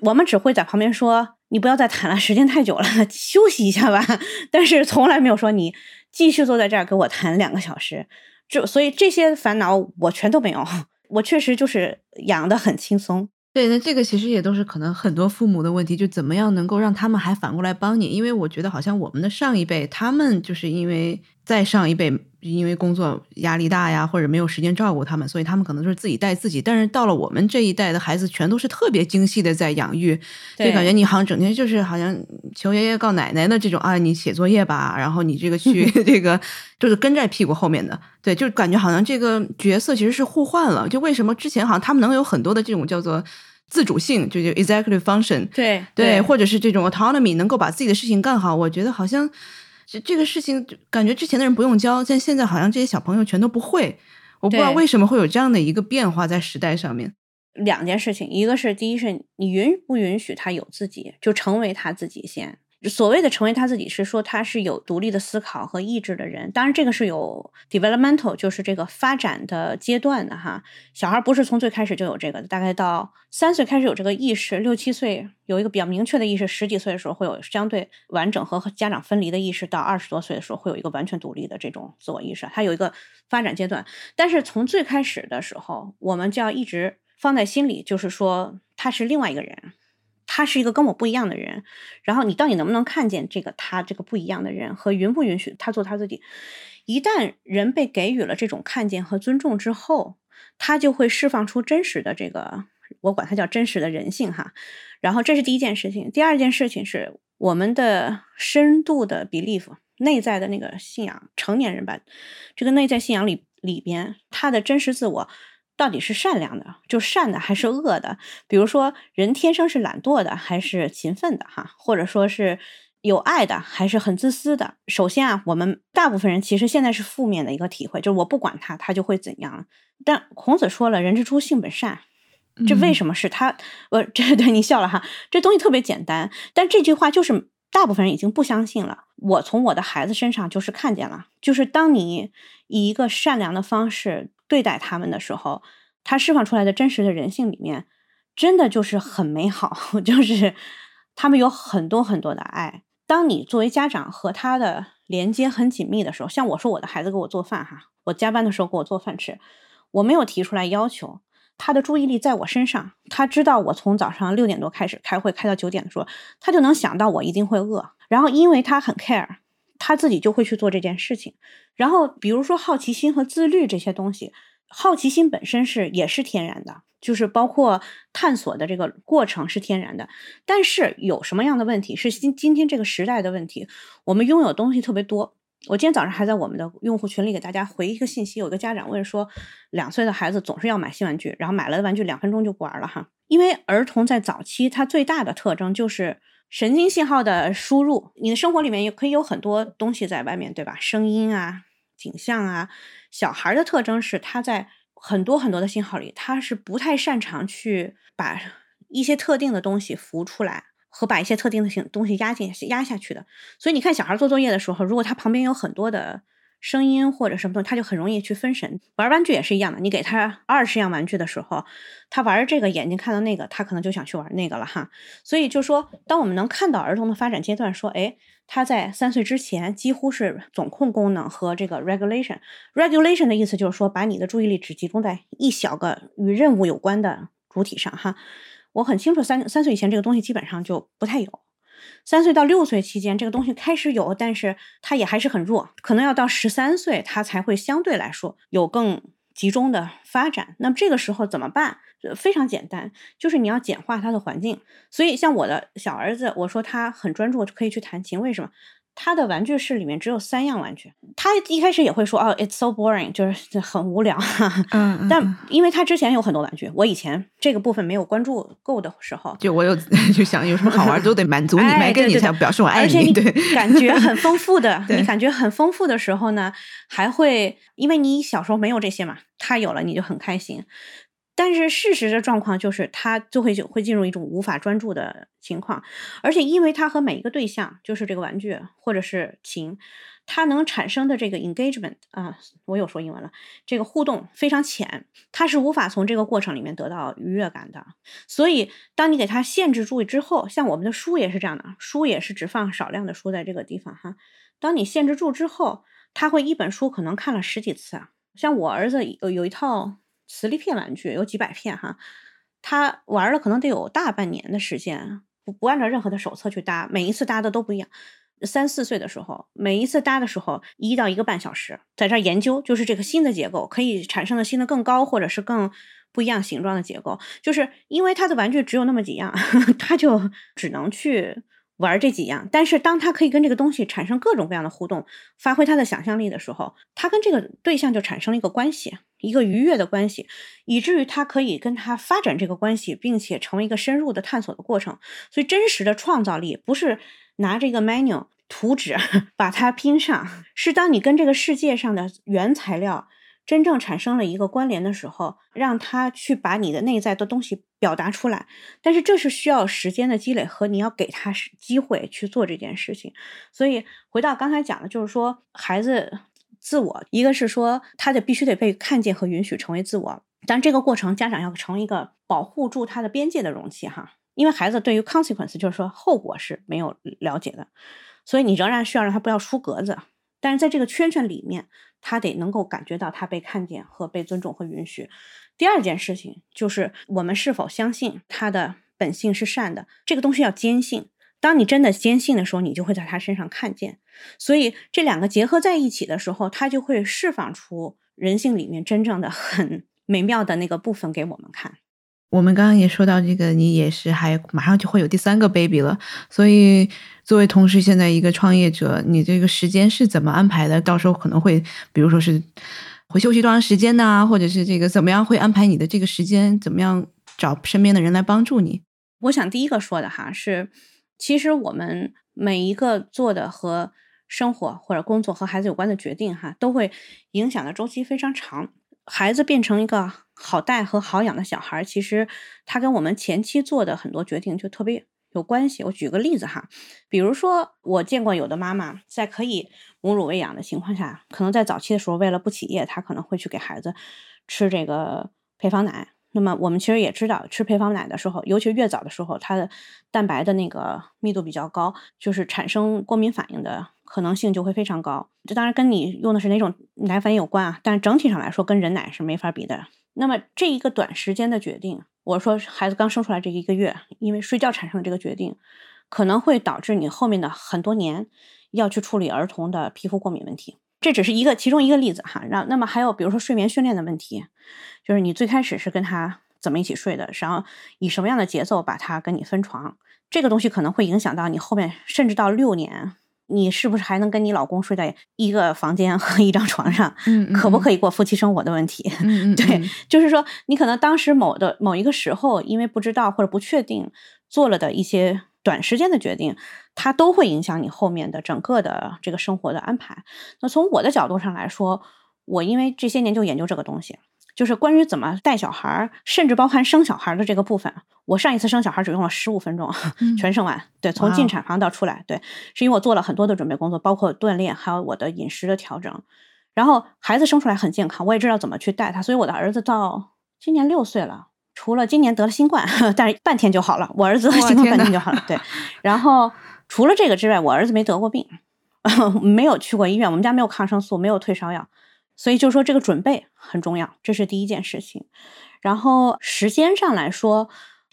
我们只会在旁边说：“你不要再弹了，时间太久了，休息一下吧。”但是从来没有说你继续坐在这儿给我弹两个小时。这所以这些烦恼我全都没有，我确实就是养的很轻松。对，那这个其实也都是可能很多父母的问题，就怎么样能够让他们还反过来帮你？因为我觉得好像我们的上一辈，他们就是因为再上一辈因为工作压力大呀，或者没有时间照顾他们，所以他们可能就是自己带自己。但是到了我们这一代的孩子，全都是特别精细的在养育，就感觉你好像整天就是好像求爷爷告奶奶的这种啊，你写作业吧，然后你这个去 这个就是跟在屁股后面的，对，就感觉好像这个角色其实是互换了。就为什么之前好像他们能有很多的这种叫做自主性，就就 executive function，对对，或者是这种 autonomy 能够把自己的事情干好，我觉得好像这这个事情感觉之前的人不用教，但现在好像这些小朋友全都不会。我不知道为什么会有这样的一个变化在时代上面。两件事情，一个是第一是你允不允许他有自己，就成为他自己先。所谓的成为他自己，是说他是有独立的思考和意志的人。当然，这个是有 developmental，就是这个发展的阶段的哈。小孩不是从最开始就有这个，大概到三岁开始有这个意识，六七岁有一个比较明确的意识，十几岁的时候会有相对完整和家长分离的意识，到二十多岁的时候会有一个完全独立的这种自我意识。它有一个发展阶段，但是从最开始的时候，我们就要一直放在心里，就是说他是另外一个人。他是一个跟我不一样的人，然后你到底能不能看见这个他这个不一样的人和允不允许他做他自己？一旦人被给予了这种看见和尊重之后，他就会释放出真实的这个，我管他叫真实的人性哈。然后这是第一件事情，第二件事情是我们的深度的 belief 内在的那个信仰，成年人吧，这个内在信仰里里边，他的真实自我。到底是善良的，就善的还是恶的？比如说，人天生是懒惰的还是勤奋的？哈，或者说是有爱的还是很自私的？首先啊，我们大部分人其实现在是负面的一个体会，就是我不管他，他就会怎样。但孔子说了，人之初性本善，这为什么是他？呃，这对你笑了哈，这东西特别简单，但这句话就是大部分人已经不相信了。我从我的孩子身上就是看见了，就是当你以一个善良的方式。对待他们的时候，他释放出来的真实的人性里面，真的就是很美好，就是他们有很多很多的爱。当你作为家长和他的连接很紧密的时候，像我说我的孩子给我做饭哈，我加班的时候给我做饭吃，我没有提出来要求，他的注意力在我身上，他知道我从早上六点多开始开会，开到九点的时候，他就能想到我一定会饿，然后因为他很 care。他自己就会去做这件事情，然后比如说好奇心和自律这些东西，好奇心本身是也是天然的，就是包括探索的这个过程是天然的。但是有什么样的问题是今今天这个时代的问题？我们拥有东西特别多。我今天早上还在我们的用户群里给大家回一个信息，有一个家长问说，两岁的孩子总是要买新玩具，然后买了玩具两分钟就不玩了哈。因为儿童在早期他最大的特征就是。神经信号的输入，你的生活里面也可以有很多东西在外面，对吧？声音啊，景象啊。小孩的特征是他在很多很多的信号里，他是不太擅长去把一些特定的东西浮出来，和把一些特定的性东西压进压下去的。所以你看，小孩做作业的时候，如果他旁边有很多的声音或者什么东西，他就很容易去分神。玩玩具也是一样的，你给他二十样玩具的时候，他玩这个眼睛看到那个，他可能就想去玩那个了哈。所以就说，当我们能看到儿童的发展阶段，说，哎，他在三岁之前几乎是总控功能和这个 regulation。regulation 的意思就是说，把你的注意力只集中在一小个与任务有关的主体上哈。我很清楚，三三岁以前这个东西基本上就不太有。三岁到六岁期间，这个东西开始有，但是它也还是很弱，可能要到十三岁，它才会相对来说有更集中的发展。那么这个时候怎么办？非常简单，就是你要简化他的环境。所以像我的小儿子，我说他很专注，可以去弹琴，为什么？他的玩具室里面只有三样玩具，他一开始也会说哦，it's so boring，就是 很无聊。嗯，但因为他之前有很多玩具，我以前这个部分没有关注够的时候，就我有 就想有什么好玩都得满足你，买给你才表示我爱你。对，感觉很丰富的，你感觉很丰富的时候呢，还会因为你小时候没有这些嘛，他有了你就很开心。但是事实的状况就是，他就会就会进入一种无法专注的情况，而且因为他和每一个对象，就是这个玩具或者是琴，他能产生的这个 engagement 啊，我有说英文了，这个互动非常浅，他是无法从这个过程里面得到愉悦感的。所以，当你给他限制住之后，像我们的书也是这样的，书也是只放少量的书在这个地方哈。当你限制住之后，他会一本书可能看了十几次啊。像我儿子有有一套。磁力片玩具有几百片哈，他玩了可能得有大半年的时间，不不按照任何的手册去搭，每一次搭的都不一样。三四岁的时候，每一次搭的时候一到一个半小时，在这研究，就是这个新的结构可以产生的新的更高或者是更不一样形状的结构，就是因为他的玩具只有那么几样，他就只能去。玩这几样，但是当他可以跟这个东西产生各种各样的互动，发挥他的想象力的时候，他跟这个对象就产生了一个关系，一个愉悦的关系，以至于他可以跟他发展这个关系，并且成为一个深入的探索的过程。所以，真实的创造力不是拿着一个 menu 图纸 把它拼上，是当你跟这个世界上的原材料。真正产生了一个关联的时候，让他去把你的内在的东西表达出来。但是这是需要时间的积累和你要给他机会去做这件事情。所以回到刚才讲的，就是说孩子自我，一个是说他得必须得被看见和允许成为自我，但这个过程家长要成为一个保护住他的边界的容器哈。因为孩子对于 consequence 就是说后果是没有了解的，所以你仍然需要让他不要出格子。但是在这个圈圈里面。他得能够感觉到他被看见和被尊重和允许。第二件事情就是我们是否相信他的本性是善的，这个东西要坚信。当你真的坚信的时候，你就会在他身上看见。所以这两个结合在一起的时候，他就会释放出人性里面真正的很美妙的那个部分给我们看。我们刚刚也说到这个，你也是还马上就会有第三个 baby 了，所以。作为同时，现在一个创业者，你这个时间是怎么安排的？到时候可能会，比如说是会休息多长时间呢？或者是这个怎么样会安排你的这个时间？怎么样找身边的人来帮助你？我想第一个说的哈是，其实我们每一个做的和生活或者工作和孩子有关的决定哈，都会影响的周期非常长。孩子变成一个好带和好养的小孩，其实他跟我们前期做的很多决定就特别。有关系，我举个例子哈，比如说我见过有的妈妈在可以母乳喂养的情况下，可能在早期的时候为了不起夜，她可能会去给孩子吃这个配方奶。那么我们其实也知道，吃配方奶的时候，尤其越早的时候，它的蛋白的那个密度比较高，就是产生过敏反应的可能性就会非常高。这当然跟你用的是哪种奶粉有关啊，但是整体上来说跟人奶是没法比的。那么这一个短时间的决定。我说，孩子刚生出来这一个月，因为睡觉产生的这个决定，可能会导致你后面的很多年要去处理儿童的皮肤过敏问题。这只是一个其中一个例子哈。那那么还有比如说睡眠训练的问题，就是你最开始是跟他怎么一起睡的，然后以什么样的节奏把他跟你分床，这个东西可能会影响到你后面，甚至到六年。你是不是还能跟你老公睡在一个房间和一张床上？嗯，可不可以过夫妻生活的问题？嗯对，就是说你可能当时某的某一个时候，因为不知道或者不确定做了的一些短时间的决定，它都会影响你后面的整个的这个生活的安排。那从我的角度上来说，我因为这些年就研究这个东西。就是关于怎么带小孩儿，甚至包含生小孩的这个部分。我上一次生小孩只用了十五分钟，全生完。对，从进产房到出来，对，是因为我做了很多的准备工作，包括锻炼，还有我的饮食的调整。然后孩子生出来很健康，我也知道怎么去带他。所以我的儿子到今年六岁了，除了今年得了新冠，但是半天就好了。我儿子得新冠半天就好了。对，然后除了这个之外，我儿子没得过病，没有去过医院，我们家没有抗生素，没有退烧药。所以就是说，这个准备很重要，这是第一件事情。然后时间上来说，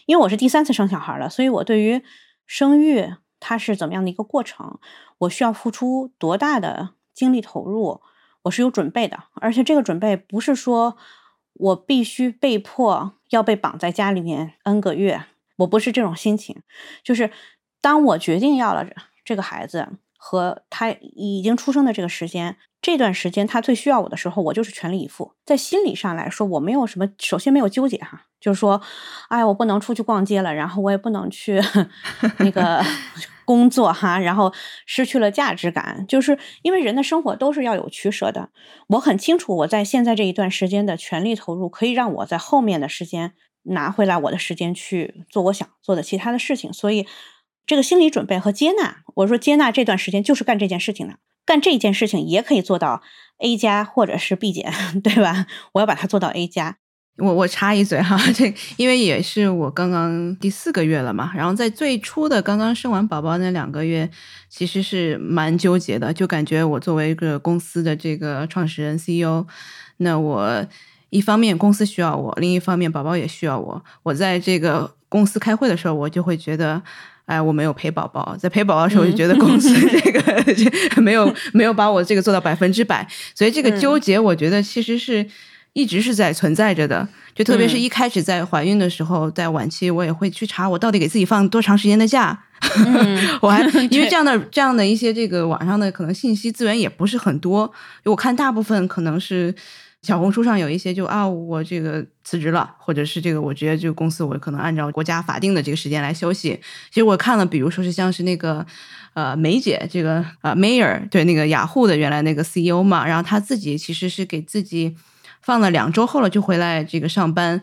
因为我是第三次生小孩了，所以我对于生育它是怎么样的一个过程，我需要付出多大的精力投入，我是有准备的，而且这个准备不是说我必须被迫要被绑在家里面 n 个月，我不是这种心情，就是当我决定要了这个孩子和他已经出生的这个时间。这段时间他最需要我的时候，我就是全力以赴。在心理上来说，我没有什么，首先没有纠结哈，就是说，哎，我不能出去逛街了，然后我也不能去 那个工作哈，然后失去了价值感。就是因为人的生活都是要有取舍的。我很清楚，我在现在这一段时间的全力投入，可以让我在后面的时间拿回来我的时间去做我想做的其他的事情。所以，这个心理准备和接纳，我说接纳这段时间就是干这件事情的。干这件事情也可以做到 A 加或者是 B 减，对吧？我要把它做到 A 加。我我插一嘴哈，这因为也是我刚刚第四个月了嘛，然后在最初的刚刚生完宝宝那两个月，其实是蛮纠结的，就感觉我作为一个公司的这个创始人 CEO，那我一方面公司需要我，另一方面宝宝也需要我。我在这个公司开会的时候，我就会觉得。哎，我没有陪宝宝，在陪宝宝的时候，我就觉得公司 这个没有没有把我这个做到百分之百，所以这个纠结，我觉得其实是一直是在存在着的。就特别是一开始在怀孕的时候，在晚期，我也会去查我到底给自己放多长时间的假。我还因为这样的这样的一些这个网上的可能信息资源也不是很多，我看大部分可能是。小红书上有一些就啊，我这个辞职了，或者是这个我直接就公司我可能按照国家法定的这个时间来休息。其实我看了，比如说是像是那个呃梅姐这个呃 Mayor，对那个雅虎的原来那个 CEO 嘛，然后他自己其实是给自己放了两周后了就回来这个上班。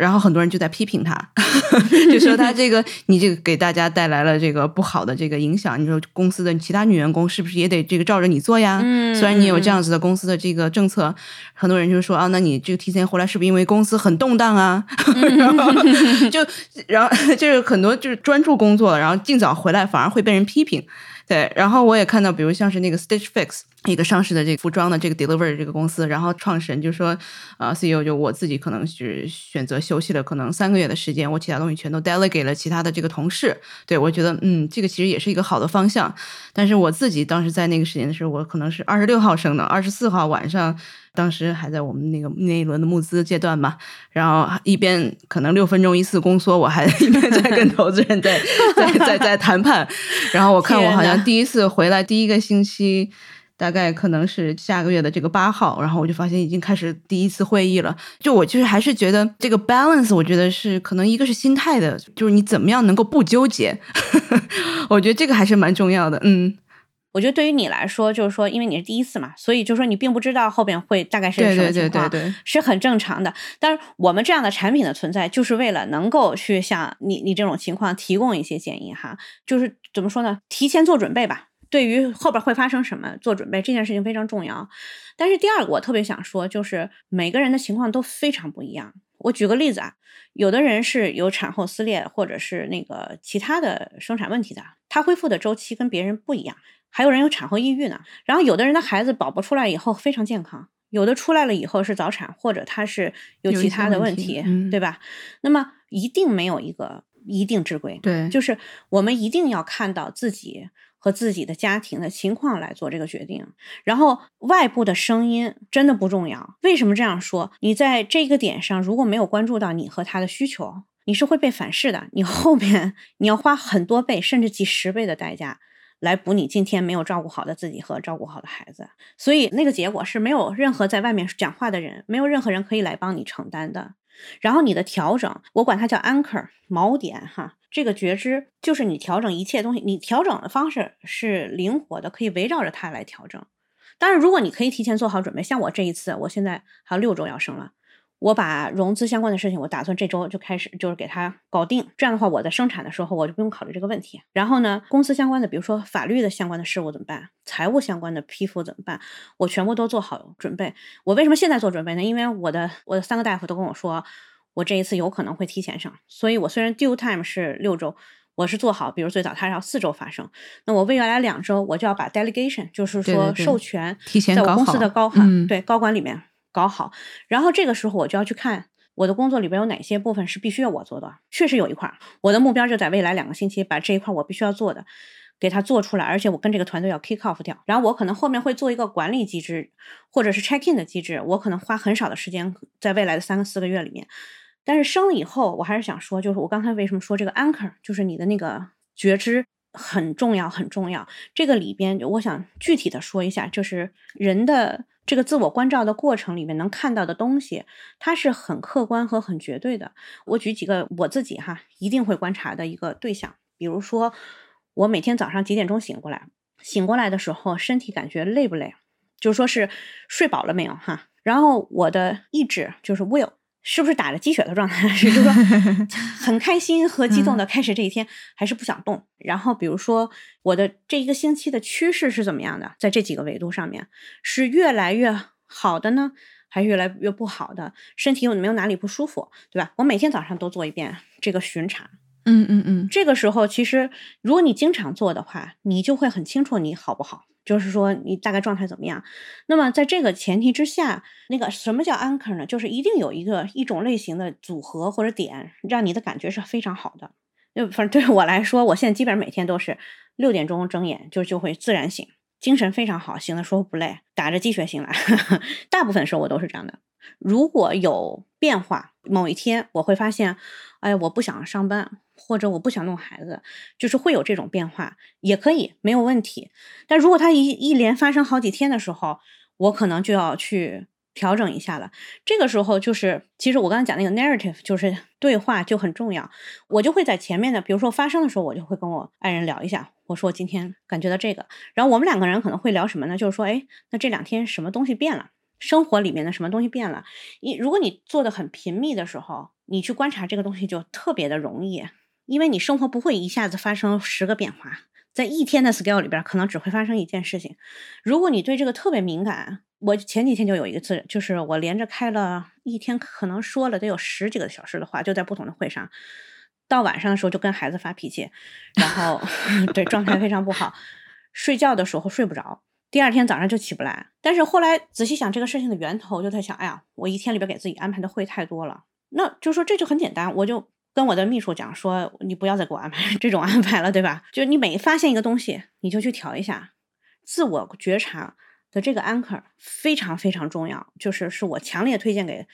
然后很多人就在批评他，就说他这个你这个给大家带来了这个不好的这个影响。你说公司的其他女员工是不是也得这个照着你做呀？虽然你有这样子的公司的这个政策，很多人就说啊，那你这个提前回来是不是因为公司很动荡啊？就 然后就是很多就是专注工作，然后尽早回来反而会被人批评。对，然后我也看到，比如像是那个 Stitch Fix。一个上市的这个服装的这个 deliver 这个公司，然后创始人就说，啊，CEO 就我自己可能是选择休息了，可能三个月的时间，我其他东西全都 delegate 了其他的这个同事。对我觉得，嗯，这个其实也是一个好的方向。但是我自己当时在那个时间的时候，我可能是二十六号生的，二十四号晚上，当时还在我们那个那一轮的募资阶段嘛，然后一边可能六分钟一次宫缩，我还 一边在跟投资人在在在在谈判。然后我看我好像第一次回来第一个星期。大概可能是下个月的这个八号，然后我就发现已经开始第一次会议了。就我就是还是觉得这个 balance，我觉得是可能一个是心态的，就是你怎么样能够不纠结，我觉得这个还是蛮重要的。嗯，我觉得对于你来说，就是说因为你是第一次嘛，所以就是说你并不知道后边会大概是什么情况，是很正常的。但是我们这样的产品的存在，就是为了能够去向你你这种情况提供一些建议哈，就是怎么说呢，提前做准备吧。对于后边会发生什么做准备这件事情非常重要，但是第二个我特别想说，就是每个人的情况都非常不一样。我举个例子啊，有的人是有产后撕裂或者是那个其他的生产问题的，他恢复的周期跟别人不一样。还有人有产后抑郁呢，然后有的人的孩子宝宝出来以后非常健康，有的出来了以后是早产或者他是有其他的问题，对吧？那么一定没有一个一定之规，对，就是我们一定要看到自己。和自己的家庭的情况来做这个决定，然后外部的声音真的不重要。为什么这样说？你在这个点上如果没有关注到你和他的需求，你是会被反噬的。你后面你要花很多倍甚至几十倍的代价来补你今天没有照顾好的自己和照顾好的孩子。所以那个结果是没有任何在外面讲话的人，没有任何人可以来帮你承担的。然后你的调整，我管它叫 anchor 锚点哈。这个觉知就是你调整一切东西，你调整的方式是灵活的，可以围绕着它来调整。当然，如果你可以提前做好准备，像我这一次，我现在还有六周要生了，我把融资相关的事情，我打算这周就开始，就是给它搞定。这样的话，我在生产的时候我就不用考虑这个问题。然后呢，公司相关的，比如说法律的相关的事务怎么办？财务相关的批复怎么办？我全部都做好准备。我为什么现在做准备呢？因为我的我的三个大夫都跟我说。我这一次有可能会提前上，所以我虽然 due time 是六周，我是做好，比如最早它要四周发生，那我未来两周我就要把 delegation，就是说授权，提前在我公司的高管对高管里面搞好，然后这个时候我就要去看我的工作里边有哪些部分是必须要我做的？确实有一块，我的目标就在未来两个星期把这一块我必须要做的给它做出来，而且我跟这个团队要 kick off 掉。然后我可能后面会做一个管理机制，或者是 check in 的机制，我可能花很少的时间在未来的三个四个月里面。但是生了以后，我还是想说，就是我刚才为什么说这个 anchor，就是你的那个觉知很重要，很重要。这个里边，我想具体的说一下，就是人的。这个自我关照的过程里面能看到的东西，它是很客观和很绝对的。我举几个我自己哈一定会观察的一个对象，比如说我每天早上几点钟醒过来，醒过来的时候身体感觉累不累，就说是睡饱了没有哈。然后我的意志就是 will。是不是打着鸡血的状态？是就是说 很开心和激动的开始这一天，还是不想动？然后比如说我的这一个星期的趋势是怎么样的？在这几个维度上面是越来越好的呢，还是越来越不好的？身体有没有哪里不舒服？对吧？我每天早上都做一遍这个巡查。嗯嗯嗯。这个时候其实如果你经常做的话，你就会很清楚你好不好。就是说你大概状态怎么样？那么在这个前提之下，那个什么叫 anchor 呢？就是一定有一个一种类型的组合或者点，让你的感觉是非常好的。就反正对我来说，我现在基本上每天都是六点钟睁眼就就会自然醒，精神非常好，醒的时候不累，打着鸡血醒来。大部分时候我都是这样的。如果有变化，某一天我会发现，哎，我不想上班。或者我不想弄孩子，就是会有这种变化，也可以没有问题。但如果它一一连发生好几天的时候，我可能就要去调整一下了。这个时候就是，其实我刚才讲那个 narrative 就是对话就很重要。我就会在前面的，比如说发生的时候，我就会跟我爱人聊一下，我说我今天感觉到这个，然后我们两个人可能会聊什么呢？就是说，哎，那这两天什么东西变了？生活里面的什么东西变了？你如果你做的很频密的时候，你去观察这个东西就特别的容易。因为你生活不会一下子发生十个变化，在一天的 scale 里边，可能只会发生一件事情。如果你对这个特别敏感，我前几天就有一个字，就是我连着开了一天，可能说了得有十几个小时的话，就在不同的会上，到晚上的时候就跟孩子发脾气，然后 对状态非常不好，睡觉的时候睡不着，第二天早上就起不来。但是后来仔细想这个事情的源头，就在想，哎呀，我一天里边给自己安排的会太多了，那就说这就很简单，我就。跟我的秘书讲说，你不要再给我安排 这种安排了，对吧？就是你每发现一个东西，你就去调一下。自我觉察的这个 anchor 非常非常重要，就是是我强烈推荐给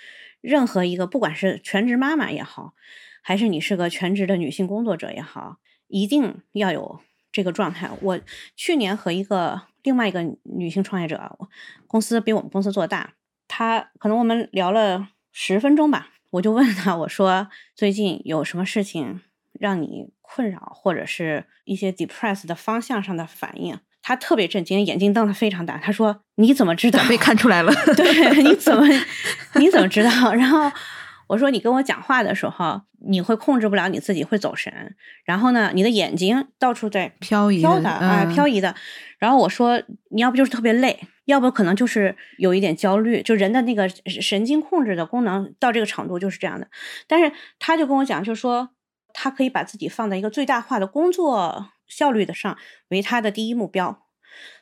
任何一个，不管是全职妈妈也好，还是你是个全职的女性工作者也好，一定要有这个状态。我去年和一个另外一个女性创业者，公司比我们公司做大，她可能我们聊了十分钟吧。我就问他，我说最近有什么事情让你困扰，或者是一些 depressed 的方向上的反应？他特别震惊，眼睛瞪得非常大。他说：“你怎么知道？被看出来了？对，你怎么 你怎么知道？”然后我说：“你跟我讲话的时候，你会控制不了你自己，会走神。然后呢，你的眼睛到处在漂移飘的啊，漂移的。然后我说，你要不就是特别累。”要不可能就是有一点焦虑，就人的那个神经控制的功能到这个程度就是这样的。但是他就跟我讲，就是说他可以把自己放在一个最大化的工作效率的上为他的第一目标，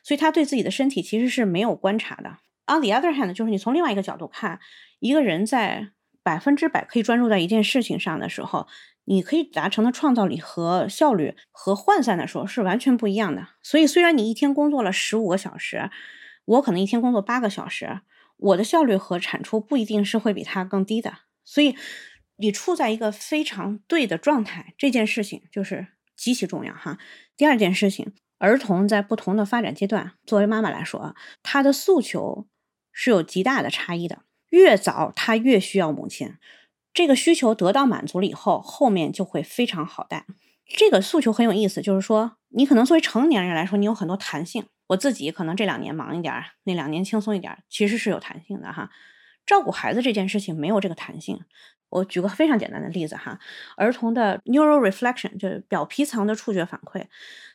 所以他对自己的身体其实是没有观察的。On the other hand，就是你从另外一个角度看，一个人在百分之百可以专注在一件事情上的时候，你可以达成的创造力和效率和涣散的时候是完全不一样的。所以虽然你一天工作了十五个小时。我可能一天工作八个小时，我的效率和产出不一定是会比他更低的。所以，你处在一个非常对的状态，这件事情就是极其重要哈。第二件事情，儿童在不同的发展阶段，作为妈妈来说，他的诉求是有极大的差异的。越早，他越需要母亲。这个需求得到满足了以后，后面就会非常好带。这个诉求很有意思，就是说，你可能作为成年人来说，你有很多弹性。我自己可能这两年忙一点，那两年轻松一点，其实是有弹性的哈。照顾孩子这件事情没有这个弹性。我举个非常简单的例子哈，儿童的 neural reflection 就是表皮层的触觉反馈，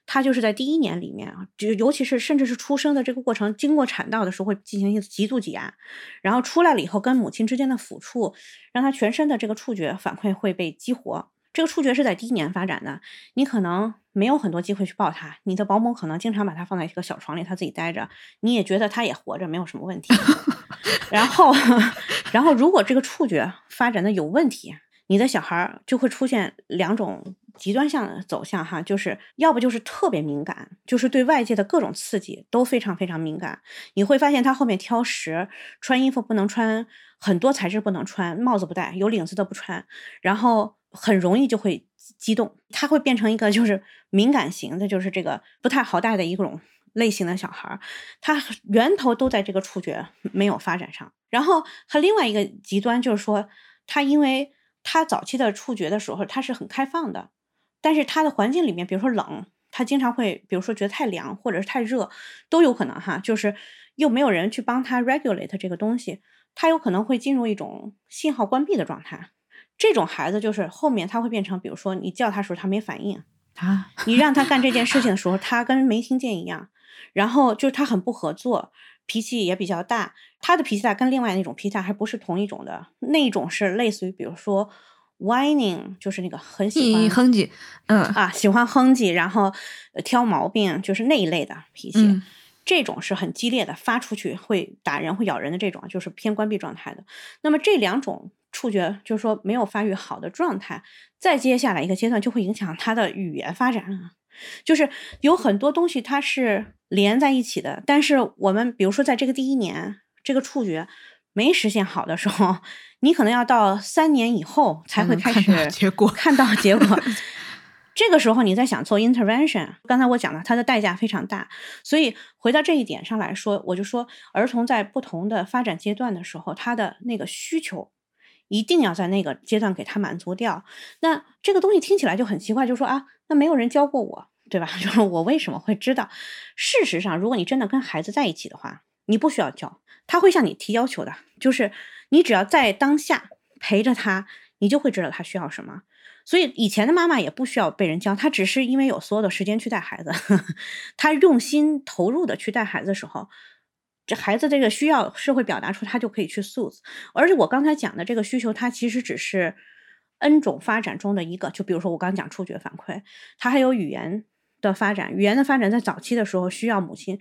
它就是在第一年里面啊，就尤其是甚至是出生的这个过程，经过产道的时候会进行一次极度挤压，然后出来了以后跟母亲之间的抚触，让他全身的这个触觉反馈会被激活。这个触觉是在第一年发展的，你可能没有很多机会去抱它，你的保姆可能经常把它放在一个小床里，它自己待着，你也觉得它也活着，没有什么问题。然后，然后如果这个触觉发展的有问题，你的小孩就会出现两种极端向的走向哈，就是要不就是特别敏感，就是对外界的各种刺激都非常非常敏感。你会发现他后面挑食，穿衣服不能穿很多材质不能穿，帽子不戴，有领子的不穿，然后很容易就会激动，他会变成一个就是敏感型的，就是这个不太好带的一种类型的小孩。他源头都在这个触觉没有发展上，然后和另外一个极端就是说他因为。他早期的触觉的时候，他是很开放的，但是他的环境里面，比如说冷，他经常会，比如说觉得太凉或者是太热，都有可能哈，就是又没有人去帮他 regulate 这个东西，他有可能会进入一种信号关闭的状态。这种孩子就是后面他会变成，比如说你叫他时候他没反应啊，你让他干这件事情的时候，他跟没听见一样，然后就是他很不合作。脾气也比较大，他的脾气大跟另外那种脾气大还不是同一种的，那种是类似于比如说 whining，就是那个很喜欢哼唧，嗯啊，喜欢哼唧，然后挑毛病，就是那一类的脾气，这种是很激烈的，发出去会打人、会咬人的这种，就是偏关闭状态的。那么这两种触觉就是说没有发育好的状态，再接下来一个阶段就会影响他的语言发展。就是有很多东西它是连在一起的，但是我们比如说在这个第一年，这个触觉没实现好的时候，你可能要到三年以后才会开始结果看到结果。这个时候你在想做 intervention，刚才我讲了，它的代价非常大。所以回到这一点上来说，我就说儿童在不同的发展阶段的时候，他的那个需求一定要在那个阶段给他满足掉。那这个东西听起来就很奇怪，就说啊。那没有人教过我，对吧？就是我为什么会知道？事实上，如果你真的跟孩子在一起的话，你不需要教，他会向你提要求的。就是你只要在当下陪着他，你就会知道他需要什么。所以以前的妈妈也不需要被人教，她只是因为有所有的时间去带孩子，她用心投入的去带孩子的时候，这孩子这个需要是会表达出，他就可以去 s o u t h 而且我刚才讲的这个需求，它其实只是。N 种发展中的一个，就比如说我刚讲触觉反馈，它还有语言的发展。语言的发展在早期的时候需要母亲，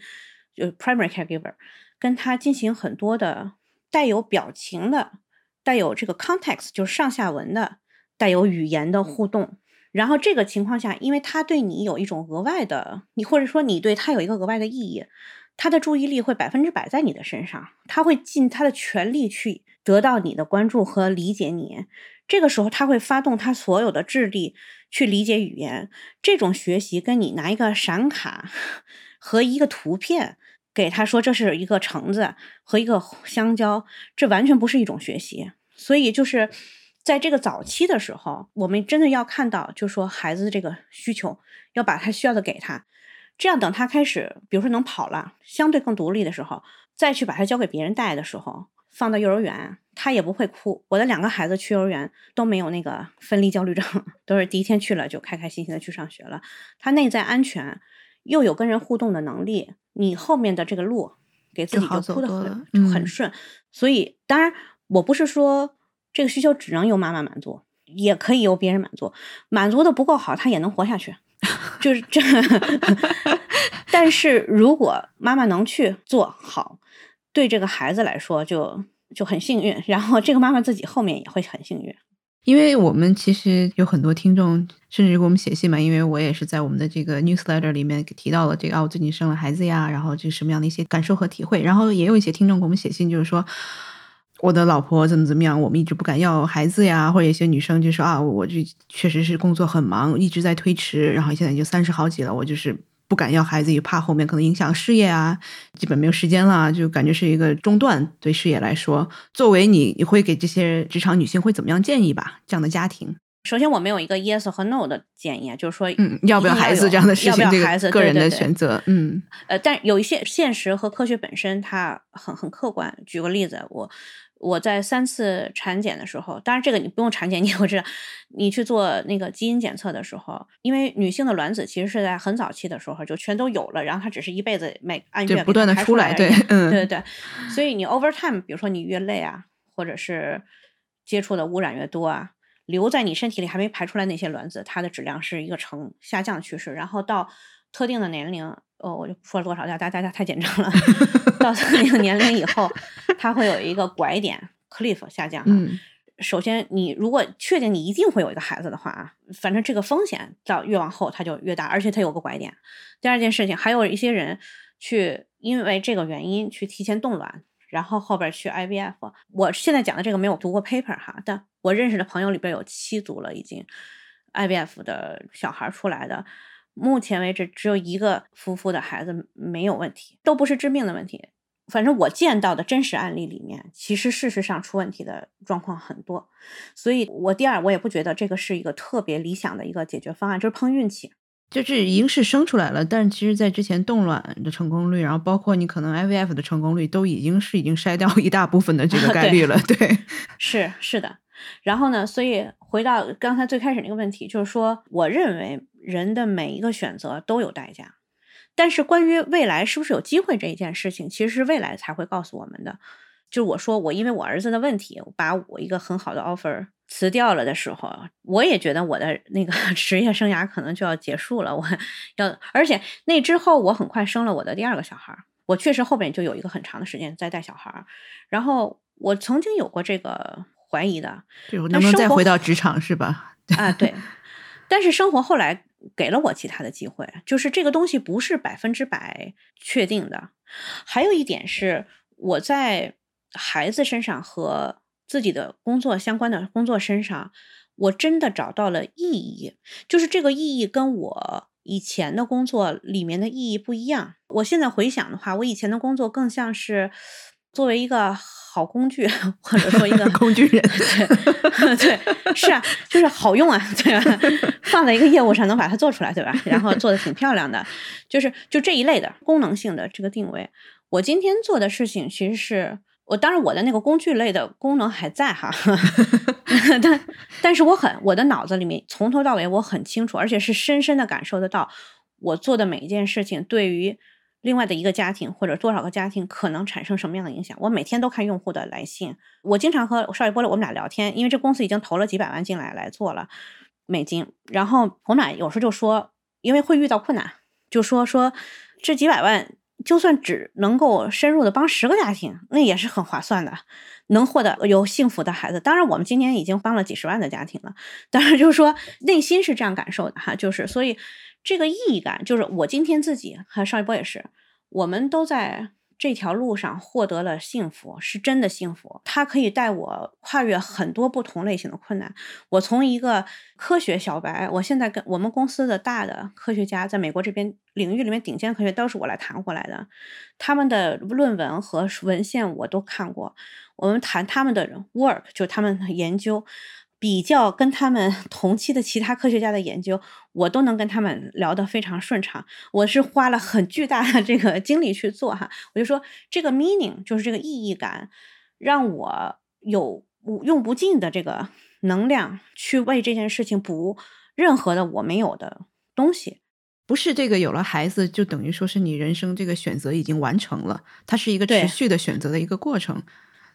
就 primary caregiver，跟他进行很多的带有表情的、带有这个 context，就是上下文的、带有语言的互动。然后这个情况下，因为他对你有一种额外的，你或者说你对他有一个额外的意义，他的注意力会百分之百在你的身上，他会尽他的全力去得到你的关注和理解你。这个时候，他会发动他所有的智力去理解语言。这种学习跟你拿一个闪卡和一个图片给他说这是一个橙子和一个香蕉，这完全不是一种学习。所以，就是在这个早期的时候，我们真的要看到，就说孩子这个需求，要把他需要的给他。这样，等他开始，比如说能跑了，相对更独立的时候，再去把他交给别人带的时候。放到幼儿园，他也不会哭。我的两个孩子去幼儿园都没有那个分离焦虑症，都是第一天去了就开开心心的去上学了。他内在安全，又有跟人互动的能力，你后面的这个路给自己就铺的很很顺。所以，当然我不是说这个需求只能由妈妈满足，也可以由别人满足。满足的不够好，他也能活下去。就是这，但是如果妈妈能去做好。对这个孩子来说，就就很幸运，然后这个妈妈自己后面也会很幸运，因为我们其实有很多听众，甚至给我们写信嘛，因为我也是在我们的这个 newsletter 里面提到了这个啊，我最近生了孩子呀，然后这什么样的一些感受和体会，然后也有一些听众给我们写信，就是说我的老婆怎么怎么样，我们一直不敢要孩子呀，或者一些女生就说啊，我这确实是工作很忙，一直在推迟，然后现在已经三十好几了，我就是。不敢要孩子，也怕后面可能影响事业啊，基本没有时间了，就感觉是一个中断。对事业来说，作为你，你会给这些职场女性会怎么样建议吧？这样的家庭，首先我没有一个 yes 和 no 的建议，就是说，嗯，要不要孩子这样的事情，这个个人的选择，嗯，呃，但有一些现实和科学本身它很很客观。举个例子，我。我在三次产检的时候，当然这个你不用产检，你也会知道，你去做那个基因检测的时候，因为女性的卵子其实是在很早期的时候就全都有了，然后它只是一辈子每按月不断的出来，对，嗯，对对对，所以你 over time，比如说你越累啊，或者是接触的污染越多啊，留在你身体里还没排出来那些卵子，它的质量是一个呈下降趋势，然后到特定的年龄，哦，我就说了多少，大家大家太紧张了，到特定的年龄以后，它会有一个拐点，cliff 下降。嗯，首先，你如果确定你一定会有一个孩子的话啊，反正这个风险到越往后它就越大，而且它有个拐点。第二件事情，还有一些人去因为这个原因去提前冻卵。然后后边去 IVF，我现在讲的这个没有读过 paper 哈，但我认识的朋友里边有七组了已经 IVF 的小孩出来的，目前为止只有一个夫妇的孩子没有问题，都不是致命的问题。反正我见到的真实案例里面，其实事实上出问题的状况很多，所以我第二我也不觉得这个是一个特别理想的一个解决方案，就是碰运气。就是已经是生出来了，但是其实，在之前冻卵的成功率，然后包括你可能 IVF 的成功率，都已经是已经筛掉一大部分的这个 概率了。对，是是的。然后呢，所以回到刚才最开始那个问题，就是说，我认为人的每一个选择都有代价，但是关于未来是不是有机会这一件事情，其实是未来才会告诉我们的。就我说，我因为我儿子的问题，把我一个很好的 offer。辞掉了的时候，我也觉得我的那个 职业生涯可能就要结束了。我 要，而且那之后我很快生了我的第二个小孩儿，我确实后面就有一个很长的时间在带小孩儿。然后我曾经有过这个怀疑的，能不能再回到职场是吧？啊，对。但是生活后来给了我其他的机会，就是这个东西不是百分之百确定的。还有一点是我在孩子身上和。自己的工作相关的工作身上，我真的找到了意义，就是这个意义跟我以前的工作里面的意义不一样。我现在回想的话，我以前的工作更像是作为一个好工具，或者说一个 工具人，对 对，是啊，就是好用啊，对吧？放在一个业务上能把它做出来，对吧？然后做的挺漂亮的，就是就这一类的功能性的这个定位。我今天做的事情其实是。我当然，我的那个工具类的功能还在哈，但但是我很我的脑子里面从头到尾我很清楚，而且是深深的感受得到，我做的每一件事情对于另外的一个家庭或者多少个家庭可能产生什么样的影响。我每天都看用户的来信，我经常和邵一波我们俩聊天，因为这公司已经投了几百万进来来做了美金，然后我们俩有时候就说，因为会遇到困难，就说说这几百万。就算只能够深入的帮十个家庭，那也是很划算的，能获得有幸福的孩子。当然，我们今年已经帮了几十万的家庭了。当然，就是说内心是这样感受的哈，就是所以这个意义感，就是我今天自己和邵一波也是，我们都在。这条路上获得了幸福，是真的幸福。它可以带我跨越很多不同类型的困难。我从一个科学小白，我现在跟我们公司的大的科学家，在美国这边领域里面顶尖科学都是我来谈过来的，他们的论文和文献我都看过。我们谈他们的 work，就他们的研究。比较跟他们 同期的其他科学家的研究，我都能跟他们聊得非常顺畅。我是花了很巨大的这个精力去做哈，我就说这个 meaning 就是这个意义感，让我有用不尽的这个能量去为这件事情补任何的我没有的东西。不是这个有了孩子就等于说是你人生这个选择已经完成了，它是一个持续的选择的一个过程。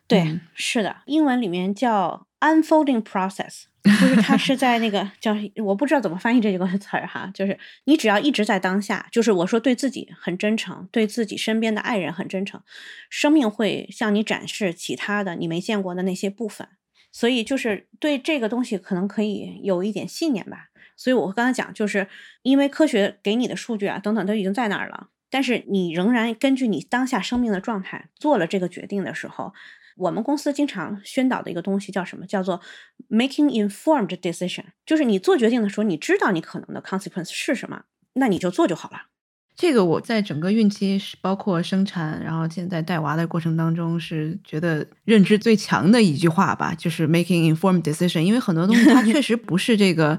对，是的，英文里面叫。Unfolding process，就是它是在那个叫我不知道怎么翻译这几个词儿哈，就是你只要一直在当下，就是我说对自己很真诚，对自己身边的爱人很真诚，生命会向你展示其他的你没见过的那些部分，所以就是对这个东西可能可以有一点信念吧。所以我刚才讲，就是因为科学给你的数据啊等等都已经在那儿了，但是你仍然根据你当下生命的状态做了这个决定的时候。我们公司经常宣导的一个东西叫什么？叫做 making informed decision，就是你做决定的时候，你知道你可能的 consequence 是什么，那你就做就好了。这个我在整个孕期，包括生产，然后现在带娃的过程当中，是觉得认知最强的一句话吧，就是 making informed decision。因为很多东西它确实不是这个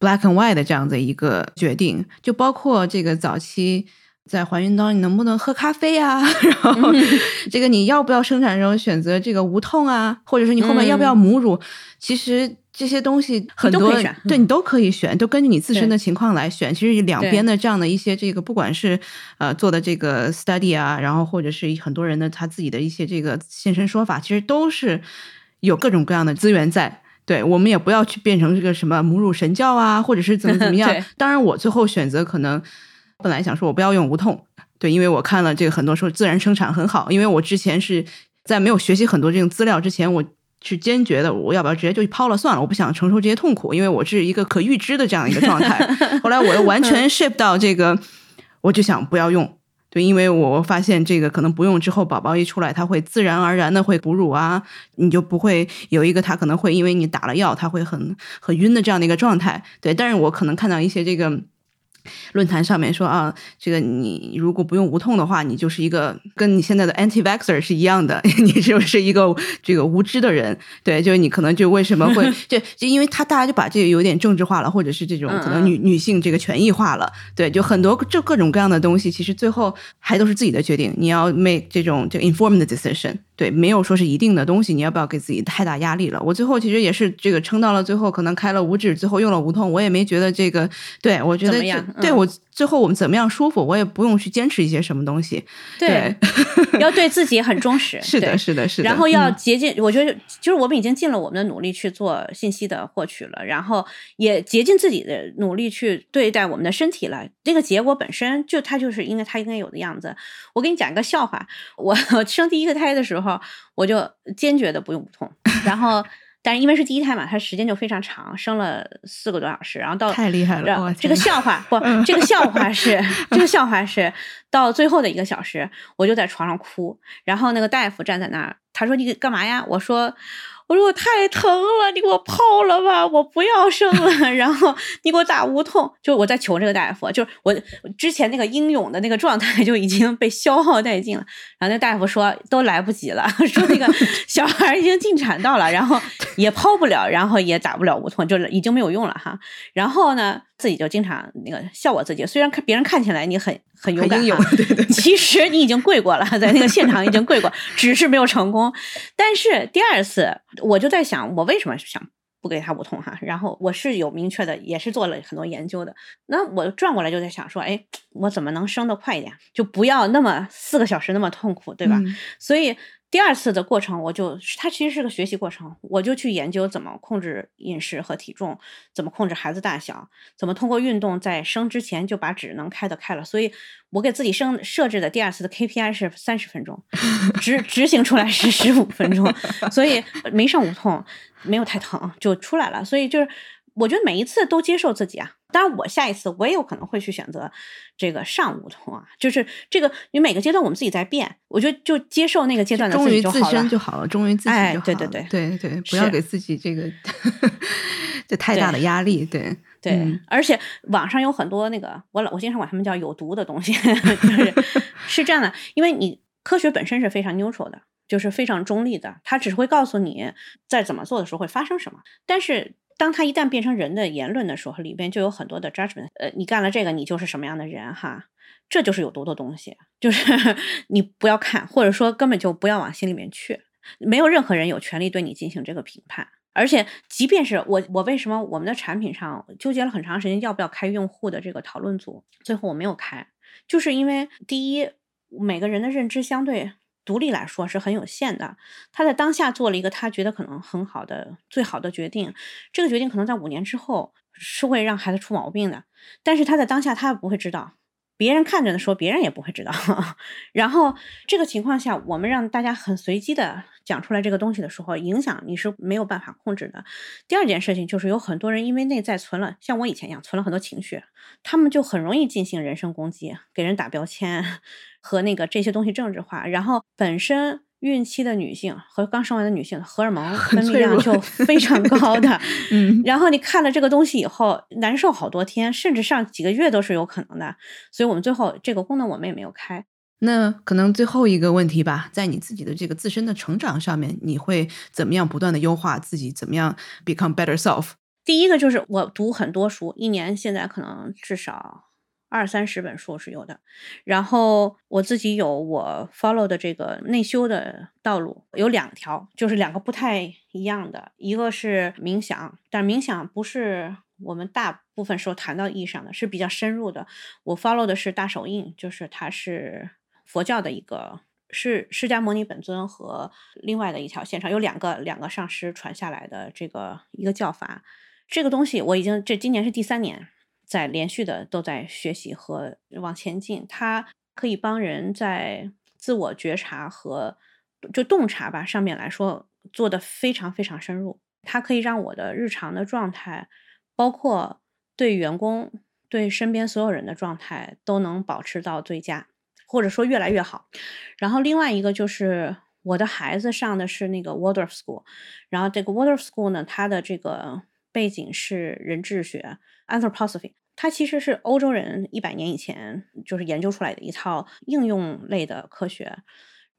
black and white 的这样的一个决定，就包括这个早期。在怀孕当中，你能不能喝咖啡啊？然后 这个你要不要生产时候选择这个无痛啊？或者是你后面要不要母乳？其实这些东西很多，对你都可以选，都根据你自身的情况来选。其实两边的这样的一些这个，不管是呃做的这个 study 啊，然后或者是很多人的他自己的一些这个现身说法，其实都是有各种各样的资源在。对我们也不要去变成这个什么母乳神教啊，或者是怎么 怎么样。当然，我最后选择可能本来想说我不要用无痛，对，因为我看了这个很多说自然生产很好，因为我之前是在没有学习很多这种资料之前，我是坚决的，我要不要直接就抛了算了，我不想承受这些痛苦，因为我是一个可预知的这样一个状态。后来我又完全 shift 到这个，我就想不要用。对，因为我发现这个可能不用之后，宝宝一出来，他会自然而然的会哺乳啊，你就不会有一个他可能会因为你打了药，他会很很晕的这样的一个状态。对，但是我可能看到一些这个。论坛上面说啊，这个你如果不用无痛的话，你就是一个跟你现在的 anti vaxer 是一样的，你就是一个这个无知的人。对，就是你可能就为什么会 就就因为他大家就把这个有点政治化了，或者是这种可能女女性这个权益化了。对，就很多这各种各样的东西，其实最后还都是自己的决定。你要 make 这种就 informed decision。对，没有说是一定的东西，你要不要给自己太大压力了？我最后其实也是这个撑到了最后，可能开了五指，最后用了无痛，我也没觉得这个对我觉得对我最后我们怎么样舒服，我也不用去坚持一些什么东西。对，要对 自己很忠实。是的，是的，是的。然后要竭尽，我觉得就是我们已经尽了我们的努力去做信息的获取了，然后也竭尽自己的努力去对待我们的身体了。这个结果本身就它就是应该它应该有的样子。我给你讲一个笑话，我 生第一个胎的时候。我就坚决的不用不痛，然后，但是因为是第一胎嘛，它时间就非常长，生了四个多小时，然后到太厉害了。这个笑话不，这个笑话是 这个笑话是到最后的一个小时，我就在床上哭，然后那个大夫站在那儿，他说你干嘛呀？我说。我说我太疼了，你给我剖了吧，我不要生了。然后你给我打无痛，就我在求这个大夫，就是我之前那个英勇的那个状态 就已经被消耗殆尽了。然后那大夫说都来不及了，说那个小孩已经进产道了，然后也剖不了，然后也打不了无痛，就已经没有用了哈。然后呢，自己就经常那个笑我自己，虽然看别人看起来你很很勇敢，对对，其实你已经跪过了，在那个现场已经跪过，只是没有成功。但是第二次。我就在想，我为什么想不给他无痛哈？然后我是有明确的，也是做了很多研究的。那我转过来就在想说，哎，我怎么能升得快一点？就不要那么四个小时那么痛苦，对吧？所以。第二次的过程，我就它其实是个学习过程，我就去研究怎么控制饮食和体重，怎么控制孩子大小，怎么通过运动在生之前就把纸能开的开了。所以我给自己生设置的第二次的 KPI 是三十分钟，执 执行出来是十五分钟，所以没上无痛，没有太疼就出来了。所以就是。我觉得每一次都接受自己啊，当然我下一次我也有可能会去选择这个上无痛啊，就是这个你每个阶段我们自己在变，我觉得就接受那个阶段的忠于自身就好了，忠于自己就好了。对对对对对，不要给自己这个这太大的压力。对对，而且网上有很多那个我老我经常管他们叫有毒的东西，就是是这样的，因为你科学本身是非常 neutral 的，就是非常中立的，它只会告诉你在怎么做的时候会发生什么，但是。当他一旦变成人的言论的时候，里边就有很多的 judgment。呃，你干了这个，你就是什么样的人哈？这就是有毒的东西，就是 你不要看，或者说根本就不要往心里面去。没有任何人有权利对你进行这个评判。而且，即便是我，我为什么我们的产品上纠结了很长时间，要不要开用户的这个讨论组？最后我没有开，就是因为第一，每个人的认知相对。独立来说是很有限的，他在当下做了一个他觉得可能很好的、最好的决定，这个决定可能在五年之后是会让孩子出毛病的，但是他在当下他不会知道。别人看着的时候，别人也不会知道。然后这个情况下，我们让大家很随机的讲出来这个东西的时候，影响你是没有办法控制的。第二件事情就是有很多人因为内在存了，像我以前一样存了很多情绪，他们就很容易进行人身攻击，给人打标签和那个这些东西政治化，然后本身。孕期的女性和刚生完的女性荷尔蒙分泌量就非常 高的，嗯，然后你看了这个东西以后难受好多天，甚至上几个月都是有可能的，所以我们最后这个功能我们也没有开。那可能最后一个问题吧，在你自己的这个自身的成长上面，你会怎么样不断的优化自己，怎么样 become better self？第一个就是我读很多书，一年现在可能至少。二三十本书是有的，然后我自己有我 follow 的这个内修的道路有两条，就是两个不太一样的，一个是冥想，但冥想不是我们大部分时候谈到意义上的，是比较深入的。我 follow 的是大手印，就是它是佛教的一个是释迦牟尼本尊和另外的一条线上有两个两个上师传下来的这个一个教法。这个东西我已经这今年是第三年在连续的都在学习和往前进。它可以帮人在自我觉察和就洞察吧上面来说做的非常非常深入。它可以让我的日常的状态，包括对员工、对身边所有人的状态都能保持到最佳，或者说越来越好。然后另外一个就是我的孩子上的是那个 Waldorf School，然后这个 Waldorf School 呢，它的这个背景是人智学 （anthroposophy），它其实是欧洲人一百年以前就是研究出来的一套应用类的科学，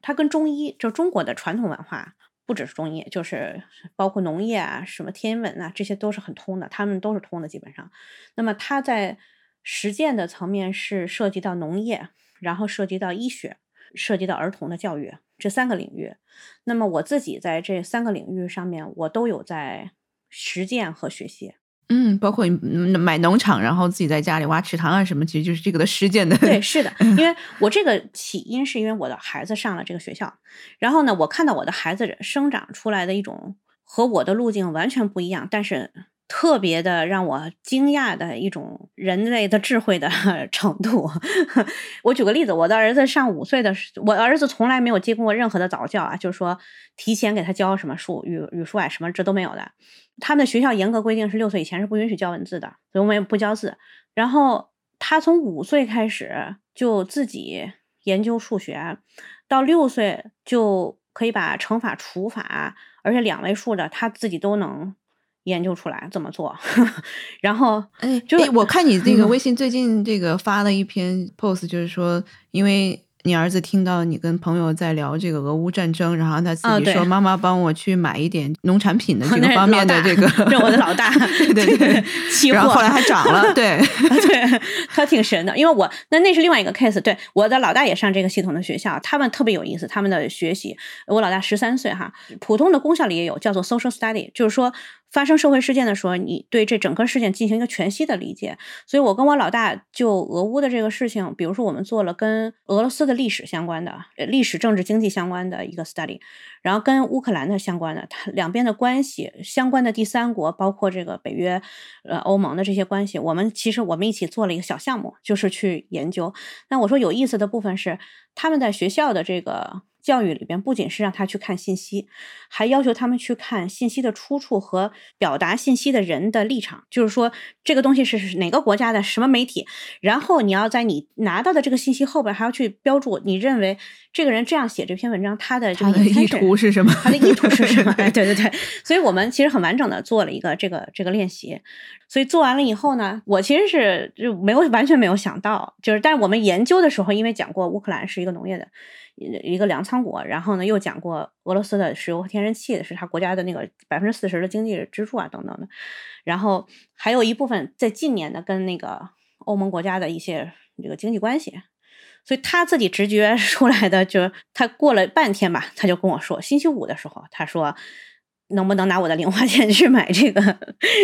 它跟中医就中国的传统文化。不只是中医，就是包括农业啊、什么天文啊，这些都是很通的，他们都是通的，基本上。那么它在实践的层面是涉及到农业，然后涉及到医学，涉及到儿童的教育这三个领域。那么我自己在这三个领域上面，我都有在实践和学习。嗯，包括买农场，然后自己在家里挖池塘啊什么，其实就是这个的实践的。对，是的，因为我这个起因是因为我的孩子上了这个学校，然后呢，我看到我的孩子生长出来的一种和我的路径完全不一样，但是。特别的让我惊讶的一种人类的智慧的 程度。我举个例子，我的儿子上五岁的时候，我儿子从来没有接过任何的早教啊，就是说提前给他教什么数语语数啊什么这都没有的。他们的学校严格规定是六岁以前是不允许教文字的，所以我们也不教字。然后他从五岁开始就自己研究数学，到六岁就可以把乘法、除法，而且两位数的他自己都能。研究出来怎么做，然后哎，就我看你这个微信最近这个发了一篇 post，就是说因为。你儿子听到你跟朋友在聊这个俄乌战争，然后他自己说：“妈妈，帮我去买一点农产品的 这个方面的这个。”是我的老大，对对对。然后后来还涨了，对对，他挺神的。因为我那那是另外一个 case，对我的老大也上这个系统的学校，他们特别有意思，他们的学习。我老大十三岁哈，普通的公校里也有叫做 social study，就是说。发生社会事件的时候，你对这整个事件进行一个全息的理解。所以我跟我老大就俄乌的这个事情，比如说我们做了跟俄罗斯的历史相关的、历史、政治、经济相关的一个 study，然后跟乌克兰的相关的，它两边的关系相关的第三国，包括这个北约、呃欧盟的这些关系，我们其实我们一起做了一个小项目，就是去研究。那我说有意思的部分是他们在学校的这个。教育里边不仅是让他去看信息，还要求他们去看信息的出处和表达信息的人的立场。就是说，这个东西是哪个国家的什么媒体，然后你要在你拿到的这个信息后边还要去标注，你认为这个人这样写这篇文章，他的这个意图是什么？他的意图是什么？对对对。所以我们其实很完整的做了一个这个这个练习。所以做完了以后呢，我其实是就没有完全没有想到，就是但是我们研究的时候，因为讲过乌克兰是一个农业的。一个粮仓国，然后呢，又讲过俄罗斯的石油和天然气是他国家的那个百分之四十的经济支柱啊，等等的。然后还有一部分在近年的跟那个欧盟国家的一些这个经济关系，所以他自己直觉 出来的，就是他过了半天吧，他就跟我说，星期五的时候，他说。能不能拿我的零花钱去买这个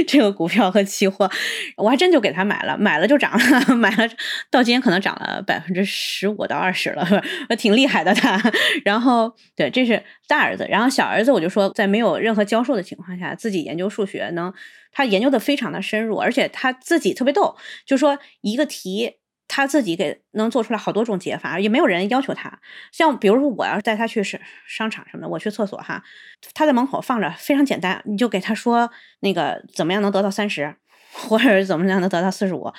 这个股票和期货？我还真就给他买了，买了就涨了，买了到今天可能涨了百分之十五到二十了，挺厉害的他。然后对，这是大儿子，然后小儿子我就说，在没有任何教授的情况下，自己研究数学，能他研究的非常的深入，而且他自己特别逗，就说一个题。他自己给能做出来好多种解法，也没有人要求他。像比如说，我要带他去商商场什么的，我去厕所哈，他在门口放着，非常简单，你就给他说那个怎么样能得到三十，或者怎么样能得到四十五，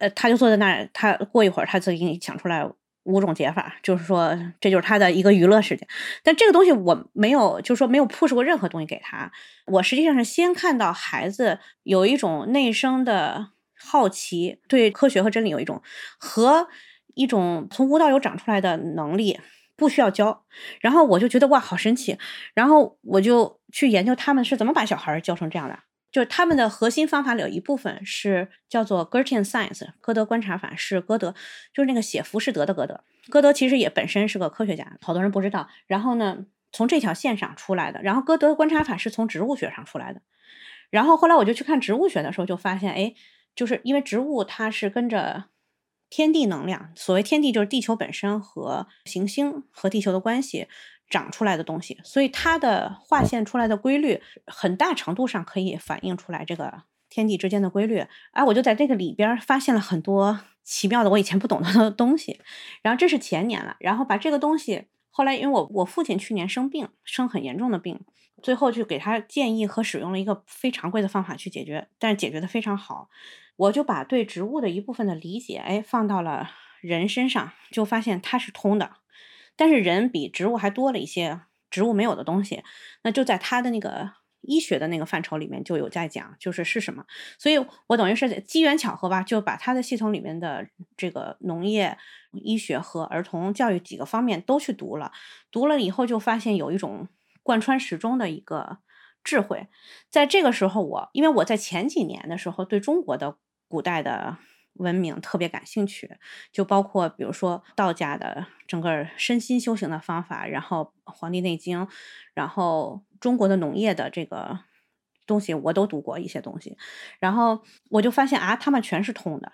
呃，他就坐在那儿，他过一会儿他自己给你想出来五种解法，就是说这就是他的一个娱乐时间。但这个东西我没有，就是说没有 push 过任何东西给他。我实际上是先看到孩子有一种内生的。好奇对科学和真理有一种和一种从无到有长出来的能力，不需要教。然后我就觉得哇，好神奇。然后我就去研究他们是怎么把小孩教成这样的。就是他们的核心方法里有一部分是叫做 Gertian Science，歌德观察法是歌德，就是那个写浮士德的歌德。歌德其实也本身是个科学家，好多人不知道。然后呢，从这条线上出来的。然后歌德观察法是从植物学上出来的。然后后来我就去看植物学的时候，就发现哎。就是因为植物它是跟着天地能量。所谓天地，就是地球本身和行星和地球的关系长出来的东西。所以它的划线出来的规律，很大程度上可以反映出来这个天地之间的规律。哎，我就在这个里边发现了很多奇妙的我以前不懂的东西。然后这是前年了，然后把这个东西。后来，因为我我父亲去年生病，生很严重的病，最后就给他建议和使用了一个非常规的方法去解决，但是解决的非常好。我就把对植物的一部分的理解，哎，放到了人身上，就发现它是通的。但是人比植物还多了一些植物没有的东西，那就在他的那个医学的那个范畴里面就有在讲，就是是什么。所以我等于是机缘巧合吧，就把他的系统里面的这个农业。医学和儿童教育几个方面都去读了，读了以后就发现有一种贯穿始终的一个智慧。在这个时候，我因为我在前几年的时候对中国的古代的文明特别感兴趣，就包括比如说道家的整个身心修行的方法，然后《黄帝内经》，然后中国的农业的这个。东西我都读过一些东西，然后我就发现啊，他们全是通的，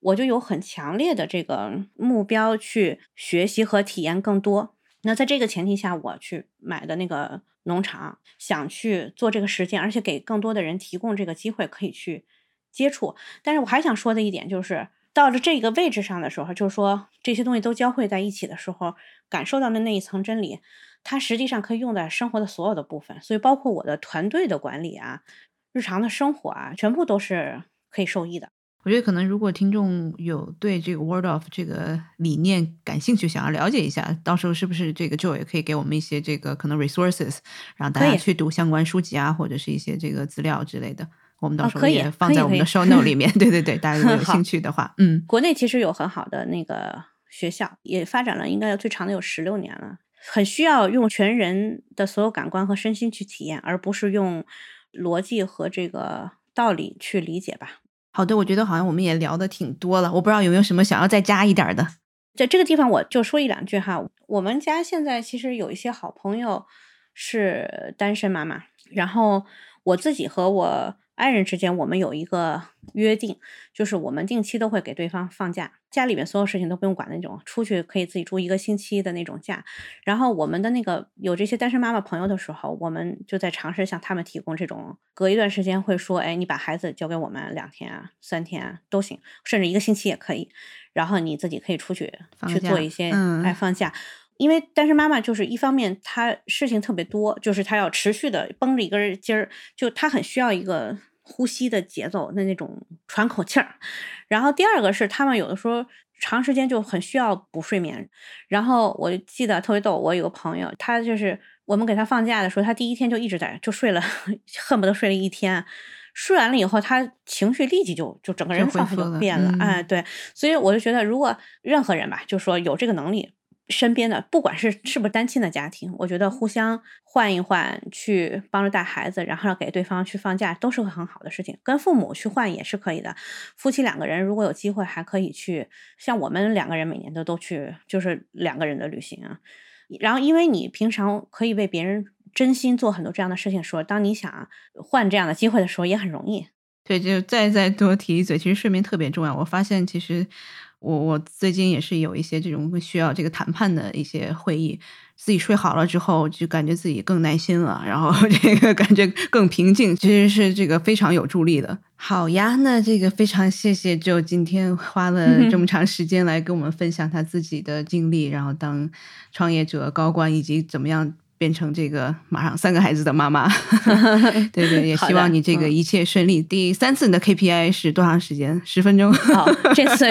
我就有很强烈的这个目标去学习和体验更多。那在这个前提下，我去买的那个农场，想去做这个实践，而且给更多的人提供这个机会可以去接触。但是我还想说的一点就是，到了这个位置上的时候，就是说这些东西都交汇在一起的时候，感受到的那一层真理。它实际上可以用在生活的所有的部分，所以包括我的团队的管理啊、日常的生活啊，全部都是可以受益的。我觉得可能如果听众有对这个 Word of 这个理念感兴趣，想要了解一下，到时候是不是这个 Joy 也可以给我们一些这个可能 resources，让大家去读相关书籍啊，或者是一些这个资料之类的，我们到时候也放在我们的 show note 里面。对对对，大家如果有兴趣的话，嗯，国内其实有很好的那个学校，也发展了，应该最长的有十六年了。很需要用全人的所有感官和身心去体验，而不是用逻辑和这个道理去理解吧。好的，我觉得好像我们也聊的挺多了，我不知道有没有什么想要再加一点的。在这个地方，我就说一两句哈。我们家现在其实有一些好朋友是单身妈妈，然后我自己和我。爱人之间，我们有一个约定，就是我们定期都会给对方放假，家里面所有事情都不用管那种，出去可以自己住一个星期的那种假。然后我们的那个有这些单身妈妈朋友的时候，我们就在尝试向他们提供这种，隔一段时间会说，哎，你把孩子交给我们两天啊、三天啊都行，甚至一个星期也可以。然后你自己可以出去去做一些，哎，放假。因为单身妈妈就是一方面，她事情特别多，就是她要持续的绷着一根筋儿，就她很需要一个呼吸的节奏，那那种喘口气儿。然后第二个是，他们有的时候长时间就很需要补睡眠。然后我记得特别逗，我有个朋友，他就是我们给他放假的时候，他第一天就一直在就睡了，恨不得睡了一天。睡完了以后，他情绪立即就就整个人状态就变了。哎，对，所以我就觉得，如果任何人吧，就说有这个能力。身边的不管是是不是单亲的家庭，我觉得互相换一换，去帮着带孩子，然后给对方去放假，都是个很好的事情。跟父母去换也是可以的。夫妻两个人如果有机会，还可以去像我们两个人每年都都去，就是两个人的旅行啊。然后，因为你平常可以为别人真心做很多这样的事情，说当你想换这样的机会的时候，也很容易。对，就再再多提一嘴，其实睡眠特别重要。我发现其实。我我最近也是有一些这种需要这个谈判的一些会议，自己睡好了之后，就感觉自己更耐心了，然后 这个感觉更平静，其实是这个非常有助力的。好呀，那这个非常谢谢，就今天花了这么长时间来跟我们分享他自己的经历，然后当创业者、高管以及怎么样。变成这个马上三个孩子的妈妈，对对，也希望你这个一切顺利。第三次你的 KPI 是多长时间？十分钟。好，这次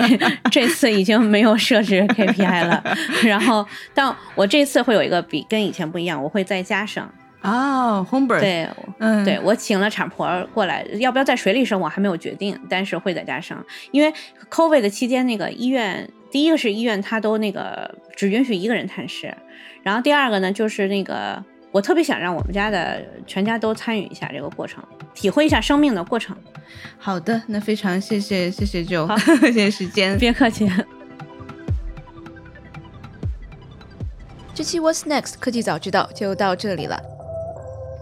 这次已经没有设置 KPI 了。然后，但我这次会有一个比跟以前不一样，我会再加上哦，home birth。对，嗯，对我请了产婆过来，要不要在水里生我还没有决定，但是会在家生，因为 COVID 的期间，那个医院第一个是医院，他都那个只允许一个人探视。然后第二个呢，就是那个我特别想让我们家的全家都参与一下这个过程，体会一下生命的过程。好的，那非常谢谢谢谢就，好，谢谢时间，别客气。这期 What's Next 科技早知道就到这里了。